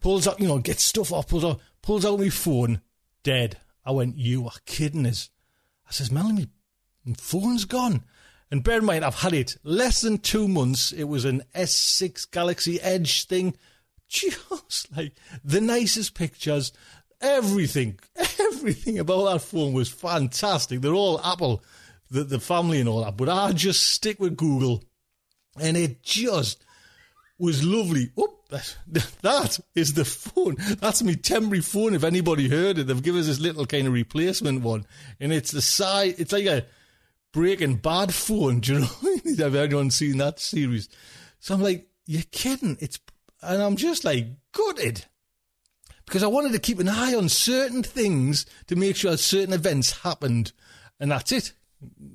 pulls up, you know, gets stuff off, pulls out, pulls out my phone, dead. I went, you are kidding us. I says, Melanie, my phone's gone. And bear in mind, I've had it less than two months. It was an S6 Galaxy Edge thing. Just like the nicest pictures, everything, everything about that phone was fantastic. They're all Apple, the, the family and all that. But I just stick with Google and it just was lovely. Oh, that, that is the phone. That's my temporary phone. If anybody heard it, they've given us this little kind of replacement one, and it's the size. It's like a Breaking Bad phone. Do you know? Have anyone seen that series? So I'm like, you're kidding? It's, and I'm just like gutted because I wanted to keep an eye on certain things to make sure certain events happened, and that's it.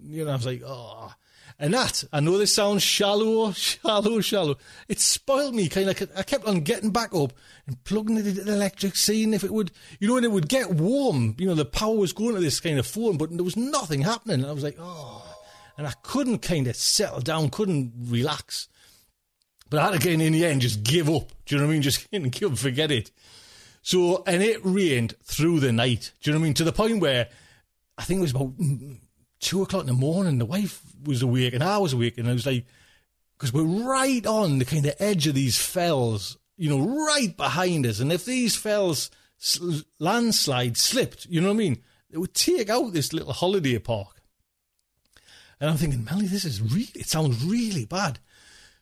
You know, I was like, oh. And that, I know this sounds shallow, shallow, shallow. It spoiled me. Kind of, I kept on getting back up and plugging it into the electric, seeing if it would, you know, when it would get warm. You know, the power was going to this kind of phone, but there was nothing happening. And I was like, oh, and I couldn't kind of settle down, couldn't relax. But I had to get in the end, just give up. Do you know what I mean? Just give forget it. So, and it rained through the night. Do you know what I mean? To the point where I think it was about two o'clock in the morning. The wife was awake and I was awake, and I was like, because we're right on the kind of edge of these fells, you know, right behind us. And if these fells sl- landslide slipped, you know what I mean? It would take out this little holiday park. And I'm thinking, Melly, this is really, it sounds really bad.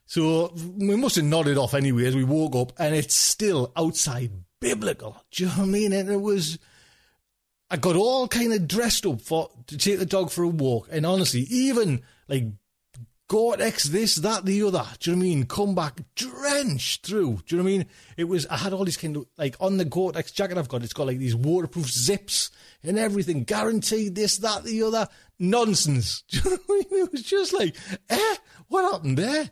So we must have nodded off anyway as we woke up, and it's still outside biblical. Do you know what I mean? And it was, I got all kind of dressed up for to take the dog for a walk, and honestly, even like Gore-Tex, this, that, the other. Do you know what I mean? Come back drenched through. Do you know what I mean? It was. I had all these kind of like on the Gore-Tex jacket I've got. It's got like these waterproof zips and everything, guaranteed. This, that, the other. Nonsense. Do you know what I mean? It was just like, eh, what happened there?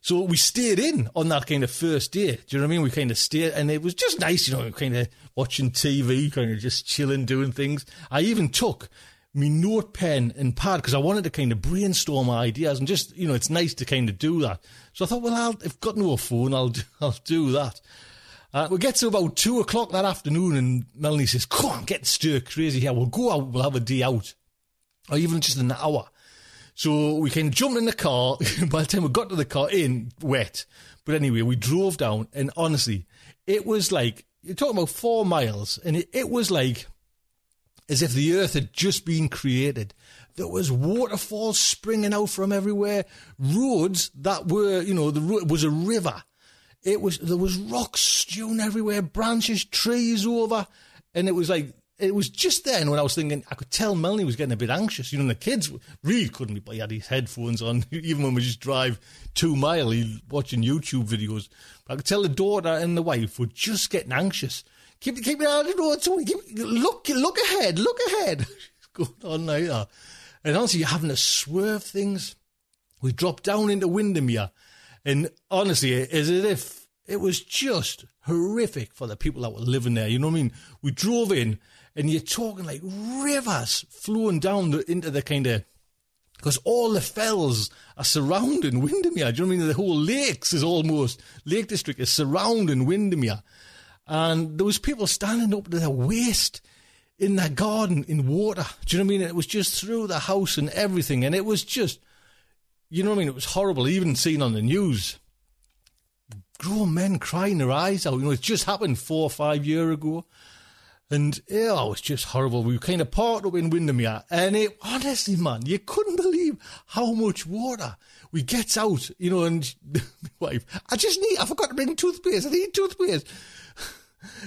So we stayed in on that kind of first day. Do you know what I mean? We kind of stayed, and it was just nice, you know, kind of watching TV, kind of just chilling, doing things. I even took me note pen and pad because I wanted to kind of brainstorm ideas, and just you know, it's nice to kind of do that. So I thought, well, I'll, I've got no phone, I'll do, I'll do that. Uh, we get to about two o'clock that afternoon, and Melanie says, "Come on, get stir crazy here. We'll go out. We'll have a day out, or even just an hour." So we kind of jumped in the car. By the time we got to the car, in wet. But anyway, we drove down, and honestly, it was like you're talking about four miles, and it, it was like as if the earth had just been created. There was waterfalls springing out from everywhere, roads that were, you know, the road was a river. It was there was rocks strewn everywhere, branches, trees over, and it was like it was just then when I was thinking, I could tell Melanie was getting a bit anxious. You know, the kids really couldn't be, but he had his headphones on, even when we just drive two mile, he watching YouTube videos. But I could tell the daughter and the wife were just getting anxious. Keep, keep it out of the road. Keep, look, look ahead, look ahead. going on like that. And honestly, you're having to swerve things. We dropped down into Windermere, and honestly, it's as if it was just horrific for the people that were living there. You know what I mean? We drove in, and you're talking like rivers flowing down the, into the kind of because all the fells are surrounding Windermere. Do you know what I mean? The whole lakes is almost Lake District is surrounding Windermere, and there was people standing up to their waist in their garden in water. Do you know what I mean? It was just through the house and everything, and it was just, you know what I mean? It was horrible, even seen on the news. Grown men crying their eyes out. You know, it just happened four or five years ago. And yeah, it was just horrible. We kind of parked up in Windermere, and it honestly, man, you couldn't believe how much water we gets out. You know, and my wife, I just need, I forgot to bring toothpaste. I need toothpaste.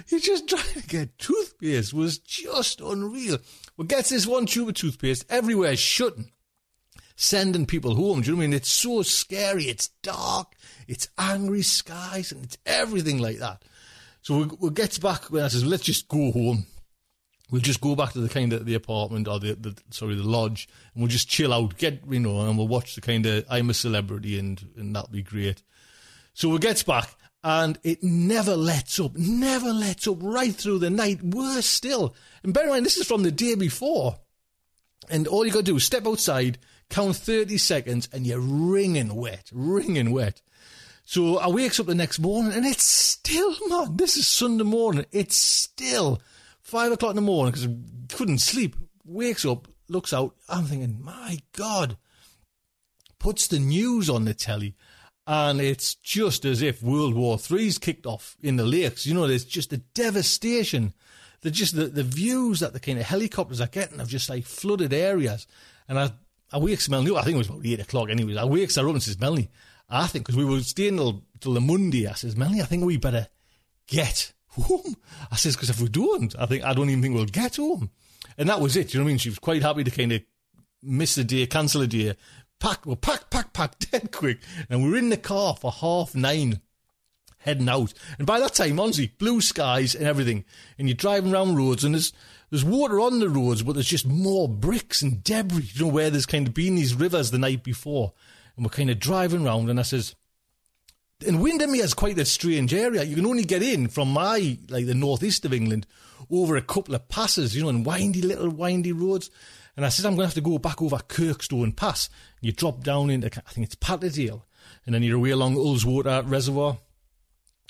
He just trying to get toothpaste was just unreal. Well, gets this one tube of toothpaste everywhere shutting, sending people home. Do you know what I mean? It's so scary. It's dark. It's angry skies, and it's everything like that. So we, we gets back when I says, let's just go home. We'll just go back to the kind of the apartment or the, the sorry the lodge, and we'll just chill out, get you know, and we'll watch the kind of I'm a celebrity, and and that'll be great. So we gets back, and it never lets up, never lets up right through the night. Worse still. And bear in mind, this is from the day before. And all you got to do is step outside, count 30 seconds, and you're wringing wet, wringing wet. So I wakes up the next morning, and it's still, man, this is Sunday morning. It's still five o'clock in the morning because I couldn't sleep. Wakes up, looks out. I'm thinking, my God. Puts the news on the telly and it's just as if World War Three's kicked off in the lakes. You know, there's just a devastation. The just the, the views that the kind of helicopters are getting of just like flooded areas. And I I wakes Melanie. I think it was about eight o'clock. Anyways, I wakes her up and says, Melanie, I think because we were staying till, till the Monday. I says, Melanie, I think we better get home. I says because if we don't, I think I don't even think we'll get home. And that was it. You know what I mean? She was quite happy to kind of miss the day, cancel a day, pack, well, pack, pack, pack, dead quick. And we are in the car for half nine, heading out. And by that time, honestly, blue skies and everything. And you're driving around roads and there's, there's water on the roads, but there's just more bricks and debris, you know, where there's kind of been these rivers the night before. And we're kind of driving around and I says, and Windermere is quite a strange area. You can only get in from my, like the northeast of England, over a couple of passes, you know, and windy little windy roads. And I said, I'm going to have to go back over Kirkstone Pass. And you drop down into, I think it's Patterdale. And then you're away along Ullswater Reservoir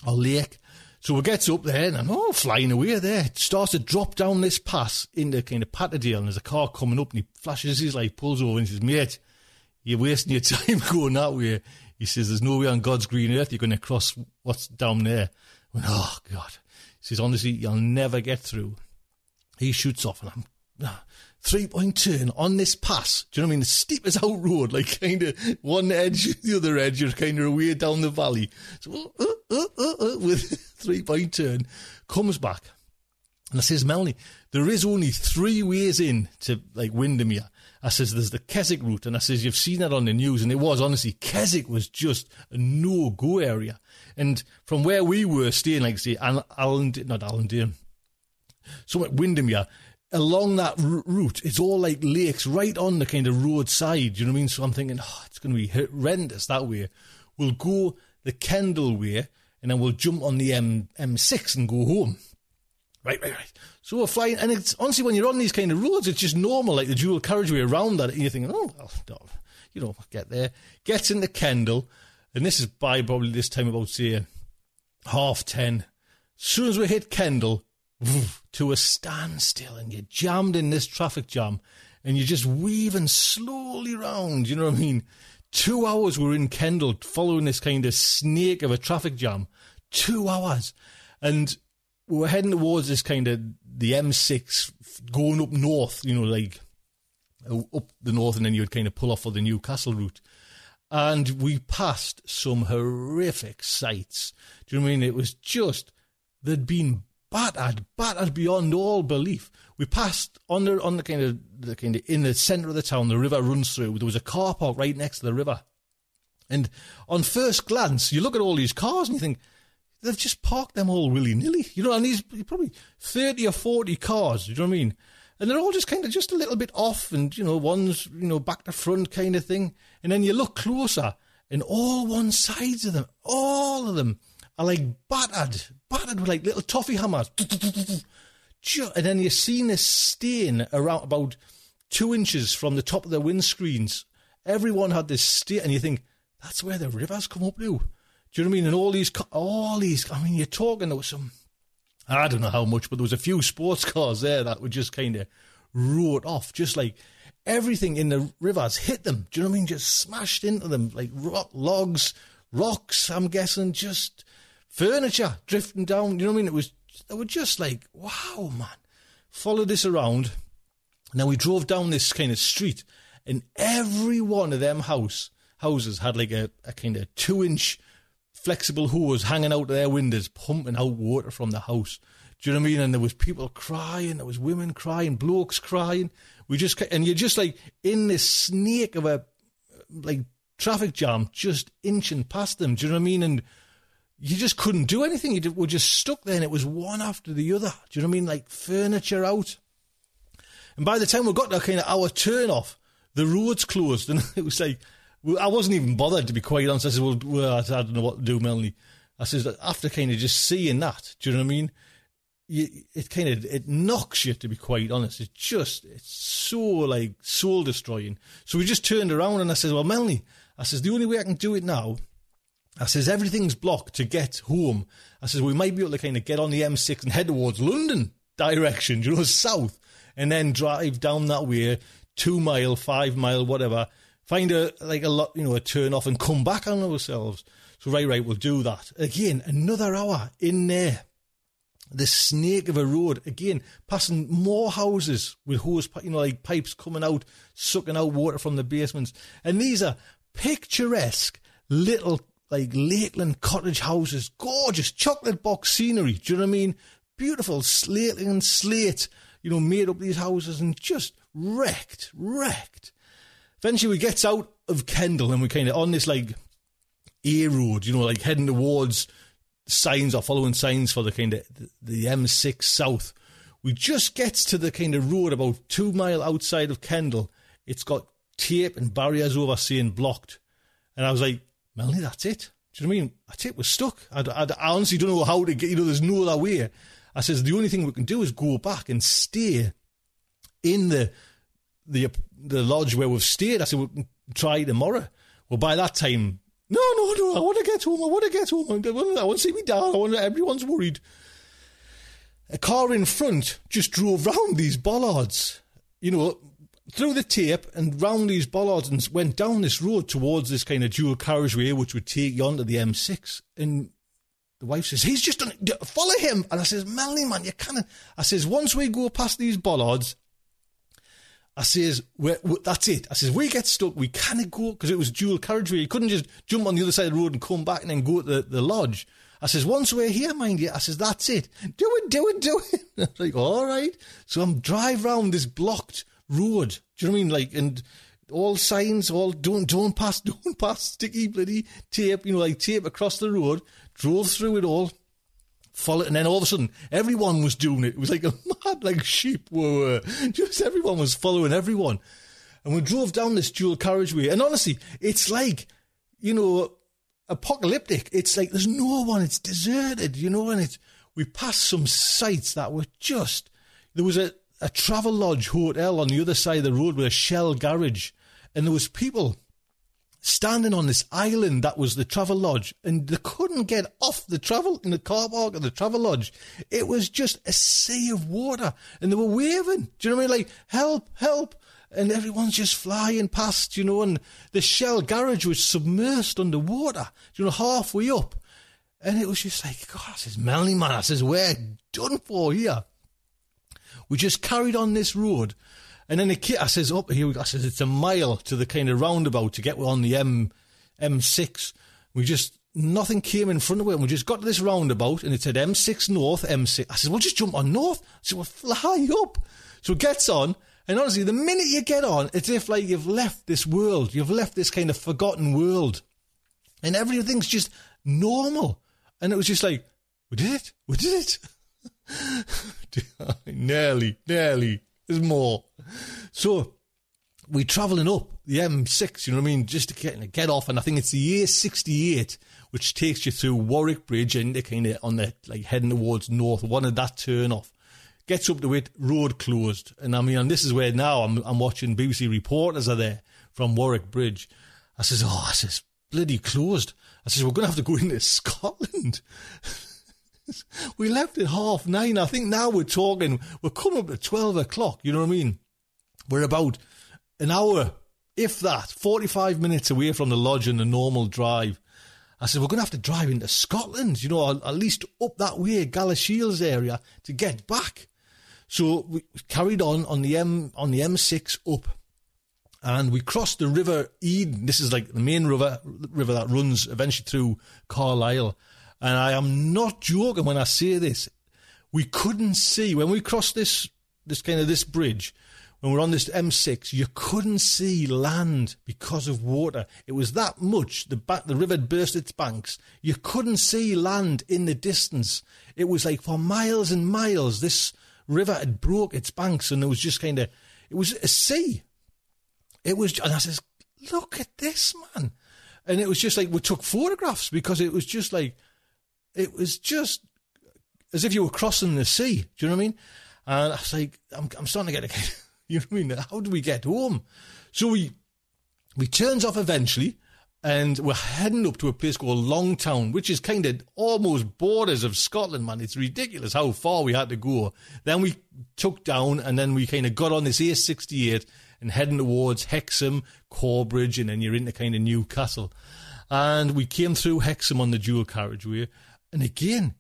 or Lake. So we gets up there and I'm oh, flying away there. It starts to drop down this pass into kind of Patterdale. And there's a car coming up and he flashes his light, pulls over and says, mate, you're wasting your time going that way. He says, there's no way on God's green earth you're going to cross what's down there. Went, oh, God. He says, honestly, you'll never get through. He shoots off and I'm, ah, three point turn on this pass. Do you know what I mean? The steepest out road, like kind of one edge, the other edge, you're kind of away down the valley. So, uh, uh, uh, uh with three point turn, comes back. And I says, Melanie, there is only three ways in to like Windermere. I says, there's the Keswick route. And I says, you've seen that on the news. And it was honestly, Keswick was just a no go area. And from where we were staying, like say, Allen, not Allendale, so at Windermere, along that route, it's all like lakes right on the kind of roadside. You know what I mean? So I'm thinking, oh, it's going to be horrendous that way. We'll go the Kendal way, and then we'll jump on the M M6 and go home. Right, right, right. So we're flying, and it's honestly when you're on these kind of roads, it's just normal, like the dual carriageway around that, and you're thinking, oh, oh well, you know, get there, gets into Kendal, and this is by probably this time about say half ten. Soon as we hit Kendal, to a standstill and you're jammed in this traffic jam and you're just weaving slowly round. You know what I mean? Two hours we're in Kendal following this kind of snake of a traffic jam. Two hours. And we're heading towards this kind of the M6 going up north, you know, like up the north and then you'd kind of pull off for the Newcastle route. And we passed some horrific sights. Do you know I mean? It was just, they'd been battered, battered beyond all belief. We passed on the on the kind of the kind of in the centre of the town. The river runs through. There was a car park right next to the river, and on first glance, you look at all these cars and you think they've just parked them all willy nilly. You know, and these probably thirty or forty cars. You know what I mean? And they're all just kind of just a little bit off, and you know, one's you know back to front kind of thing. And then you look closer, and all one sides of them, all of them are like battered, battered with like little toffee hammers. And then you're seeing this stain around about two inches from the top of the windscreens. Everyone had this stain, and you think that's where the rivers come up to. Do you know what I mean? And all these, all these. I mean, you're talking there was some. I don't know how much, but there was a few sports cars there that were just kind of wrote off, just like everything in the rivers hit them. Do you know what I mean? Just smashed into them, like rock, logs, rocks. I'm guessing just furniture drifting down. You know what I mean? It was they were just like, wow, man. Followed this around. Now we drove down this kind of street, and every one of them house houses had like a, a kind of two inch flexible hose hanging out of their windows, pumping out water from the house. Do you know what I mean? And there was people crying, there was women crying, blokes crying. We just and you're just like in this snake of a like traffic jam, just inching past them. Do you know what I mean? And you just couldn't do anything. You were just stuck there, and it was one after the other. Do you know what I mean? Like furniture out. And by the time we got to kind of our turn off, the roads closed, and it was like I wasn't even bothered to be quite honest. I said, "Well, well I don't know what to do, Melanie." I says after kind of just seeing that, do you know what I mean? You, it kind of it knocks you to be quite honest. It's just it's so like soul destroying. So we just turned around and I said, "Well, Melanie," I says, "the only way I can do it now." I says everything's blocked to get home. I says we might be able to kind of get on the M6 and head towards London direction, you know, south, and then drive down that way, two mile, five mile, whatever. Find a like a lot, you know, a turn off and come back on ourselves. So right, right, we'll do that again. Another hour in there. The snake of a road again, passing more houses with hose, you know, like pipes coming out, sucking out water from the basements, and these are picturesque little like Lakeland cottage houses, gorgeous chocolate box scenery. Do you know what I mean? Beautiful slate and slate, you know, made up these houses and just wrecked, wrecked. Eventually, we gets out of Kendal and we're kind of on this like A road, you know, like heading towards signs or following signs for the kind of the M6 South. We just gets to the kind of road about two mile outside of Kendal. It's got tape and barriers over saying blocked. And I was like, Melanie, that's it. Do you know what I mean? That's it. We're stuck. I, I, I honestly don't know how to get, you know, there's no other way. I says, the only thing we can do is go back and stay in the, the, the lodge where we've stayed. I said, we'll try tomorrow. Well, by that time, no, no, no, I want to get home. I want to get home. I want to see me dad. I want to, everyone's worried. A car in front just drove round these bollards, you know, through the tape and round these bollards and went down this road towards this kind of dual carriageway, which would take you onto the M6. And the wife says, he's just done it. Follow him. And I says, Melanie, man, you can't. I says, once we go past these bollards, I says, we're, we're, that's it. I says, we get stuck. We can't go because it was dual carriageway. You couldn't just jump on the other side of the road and come back and then go to the, the lodge. I says, once we're here, mind you, I says, that's it. Do it, do it, do it. I was like, all right. So I'm drive round this blocked road. Do you know what I mean? Like, and all signs, all don't, don't pass, don't pass, sticky bloody tape, you know, like tape across the road, drove through it all, followed, and then all of a sudden, everyone was doing it. It was like a mad, like sheep were, just everyone was following everyone. And we drove down this dual carriageway, and honestly, it's like, you know, apocalyptic. It's like there's no one, it's deserted, you know, and it's, we passed some sights that were just, there was a, a travel lodge hotel on the other side of the road with a shell garage, and there was people standing on this island that was the travel lodge and they couldn't get off the travel in the car park of the travel lodge. It was just a sea of water, and they were waving. Do you know what I mean? Like help, help. And everyone's just flying past, you know, and the shell garage was submersed underwater, you know, halfway up. And it was just like, God, I says, Melanie, man, I says, we're done for here. We just carried on this road. And then the kid, I says, up here, I says, it's a mile to the kind of roundabout to get on the M, M6. We just nothing came in front of it. And we just got to this roundabout and it said M6 North, M6. I said, well, just jump on North. Said, well, fly up. So it gets on. And honestly, the minute you get on, it's if like you've left this world. You've left this kind of forgotten world. And everything's just normal. And it was just like, we did it. We did it. nearly, nearly. There's more. So we're travelling up the M6, you know what I mean, just to get, get off. And I think it's the year 68, which takes you through Warwick Bridge and kind of on the, like heading towards north, one of that turn off. Gets up to it, road closed. And I mean, and this is where now I'm, I'm watching BBC reporters are there from Warwick Bridge. I says, oh, I says, bloody closed. I says, we're going to have to go into Scotland. we left at half nine. I think now we're talking, we're coming up to 12 o'clock. You know what I mean? We're about an hour, if that, 45 minutes away from the lodge and the normal drive. I said, we're going to have to drive into Scotland, you know, at least up that way, Galashiels area to get back. So we carried on on the M on the M6 up, and we crossed the River Eden. This is like the main river river that runs eventually through Carlisle. And I am not joking when I say this. We couldn't see when we crossed this this kind of this bridge. When we we're on this M6, you couldn't see land because of water. It was that much. The ba- the river had burst its banks. You couldn't see land in the distance. It was like for miles and miles. This river had broke its banks and it was just kind of, it was a sea. It was, and I says, look at this, man. And it was just like, we took photographs because it was just like, it was just as if you were crossing the sea. Do you know what I mean? And I was like, I'm, I'm starting to get, a, you know what I mean? How do we get home? So we, we turns off eventually and we're heading up to a place called Longtown, which is kind of almost borders of Scotland, man. It's ridiculous how far we had to go. Then we took down and then we kind of got on this A68 and heading towards Hexham, Corbridge, and then you're into kind of Newcastle. And we came through Hexham on the dual carriageway. And again,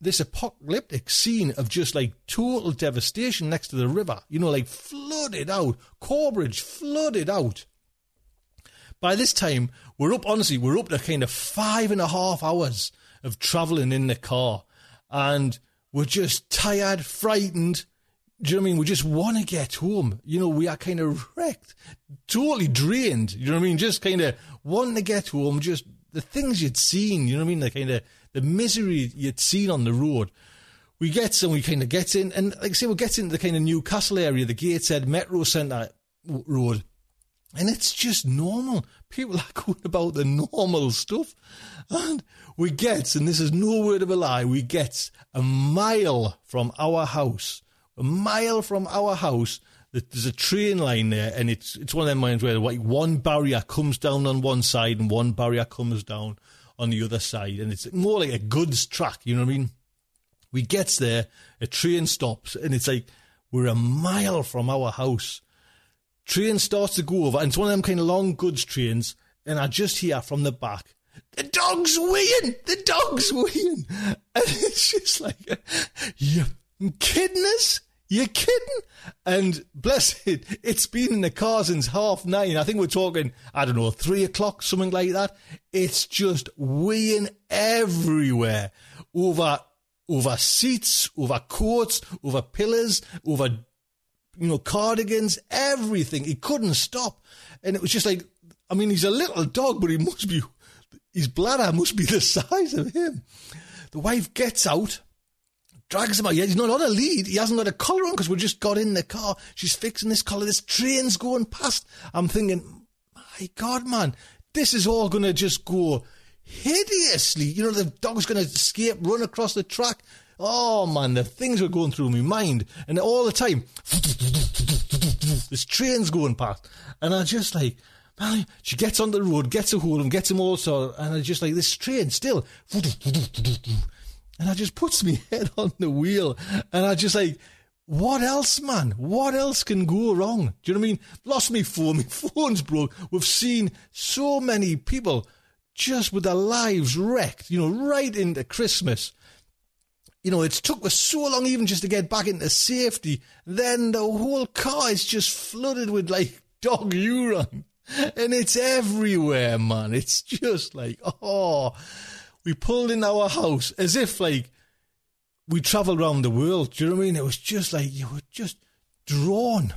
this apocalyptic scene of just like total devastation next to the river, you know, like flooded out, Corbridge flooded out by this time, we're up, honestly, we're up to kind of five and a half hours of traveling in the car. And we're just tired, frightened. Do you know what I mean? We just want to get home. You know, we are kind of wrecked, totally drained. You know what I mean? Just kind of wanting to get home, just the things you'd seen, you know what I mean? The kind of, the misery you'd seen on the road. We get and we kind of get in, and like I say, we get into the kind of Newcastle area, the Gateshead Metro Centre road. And it's just normal. People are going about the normal stuff. And we get, and this is no word of a lie, we get a mile from our house, a mile from our house, there's a train line there, and it's it's one of them lines where like one barrier comes down on one side and one barrier comes down on the other side, and it's more like a goods track. You know what I mean? We gets there, a train stops, and it's like we're a mile from our house, Train starts to go over, and it's one of them kind of long goods trains, and I just hear from the back, the dog's weeing! The dog's weeing! And it's just like, you kidding us? You kidding? And bless it, it's been in the car since half nine. I think we're talking, I don't know, three o'clock, something like that. It's just weeing everywhere. Over, over seats, over coats, over pillars, over you know, cardigans, everything. He couldn't stop. And it was just like, I mean, he's a little dog, but he must be, his bladder must be the size of him. The wife gets out, drags him out. He's not on a lead. He hasn't got a collar on because we just got in the car. She's fixing this collar. This train's going past. I'm thinking, my God, man, this is all going to just go hideously. You know, the dog's going to escape, run across the track. Oh man, the things were going through my mind, and all the time, this train's going past, and I just like, man, she gets on the road, gets a hold of him, gets him also, and I just like this train still, and I just puts me head on the wheel, and I just like, what else, man? What else can go wrong? Do you know what I mean? Lost me phone, my phone's broke. We've seen so many people just with their lives wrecked, you know, right into Christmas you know, it's took us so long even just to get back into safety. Then the whole car is just flooded with like dog urine. And it's everywhere, man. It's just like, oh, we pulled in our house as if like we travelled around the world. Do you know what I mean? It was just like you were just drawn.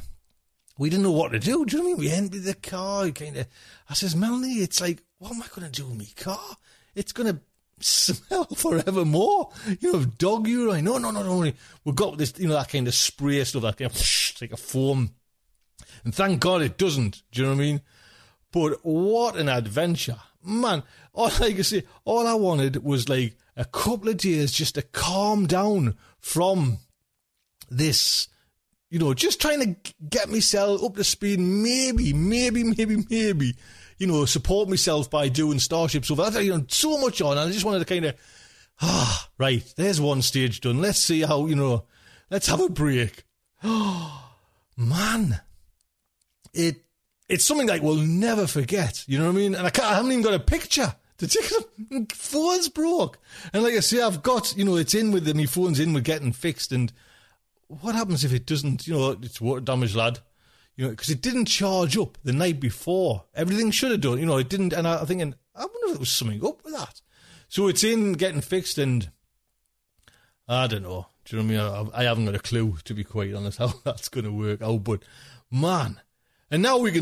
We didn't know what to do. Do you know what I mean? We emptied the car. Kind of. I says, Melanie, it's like, what am I going to do with my car? It's going to smell forevermore. You know, dog urine. No, no, no, no. We've got this, you know, that kind of spray stuff, that kind of, like a foam. And thank God it doesn't. Do you know what I mean? But what an adventure. Man, all I can say, all I wanted was like a couple of days just to calm down from this, you know, just trying to get myself up to speed. Maybe, maybe, maybe, maybe, you know, support myself by doing Starship stuff. I you know, so much on. and I just wanted to kind of, ah, right, there's one stage done. Let's see how, you know, let's have a break. Oh, man. It it's something like we'll never forget. You know what I mean? And I, I haven't even got a picture. The ticket, phone's broke. And like I say, I've got, you know, it's in with my phone's in with getting fixed. And what happens if it doesn't, you know, it's water damage, lad? You know, because it didn't charge up the night before. Everything should have done, you know, it didn't. And I, I'm thinking, I wonder if there was something up with that. So it's in getting fixed and I don't know. Do you know what I mean? I, I haven't got a clue, to be quite honest, how that's going to work out. But man, and now we can.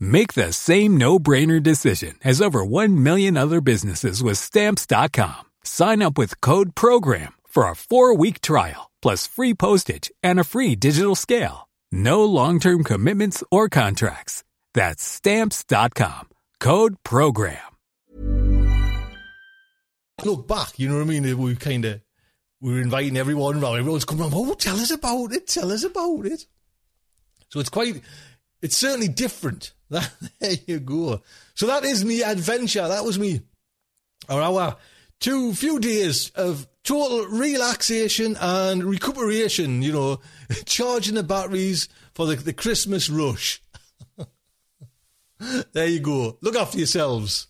Make the same no-brainer decision as over 1 million other businesses with stamps.com. Sign up with code program for a 4-week trial plus free postage and a free digital scale. No long-term commitments or contracts. That's stamps.com. Code program. Look back, you know what I mean? We kind of we were inviting everyone around. Everyone's coming around. Oh, tell us about it. Tell us about it. So it's quite it's certainly different. That, there you go. So that is me adventure. That was me, or our two few days of total relaxation and recuperation. You know, charging the batteries for the, the Christmas rush. there you go. Look after yourselves.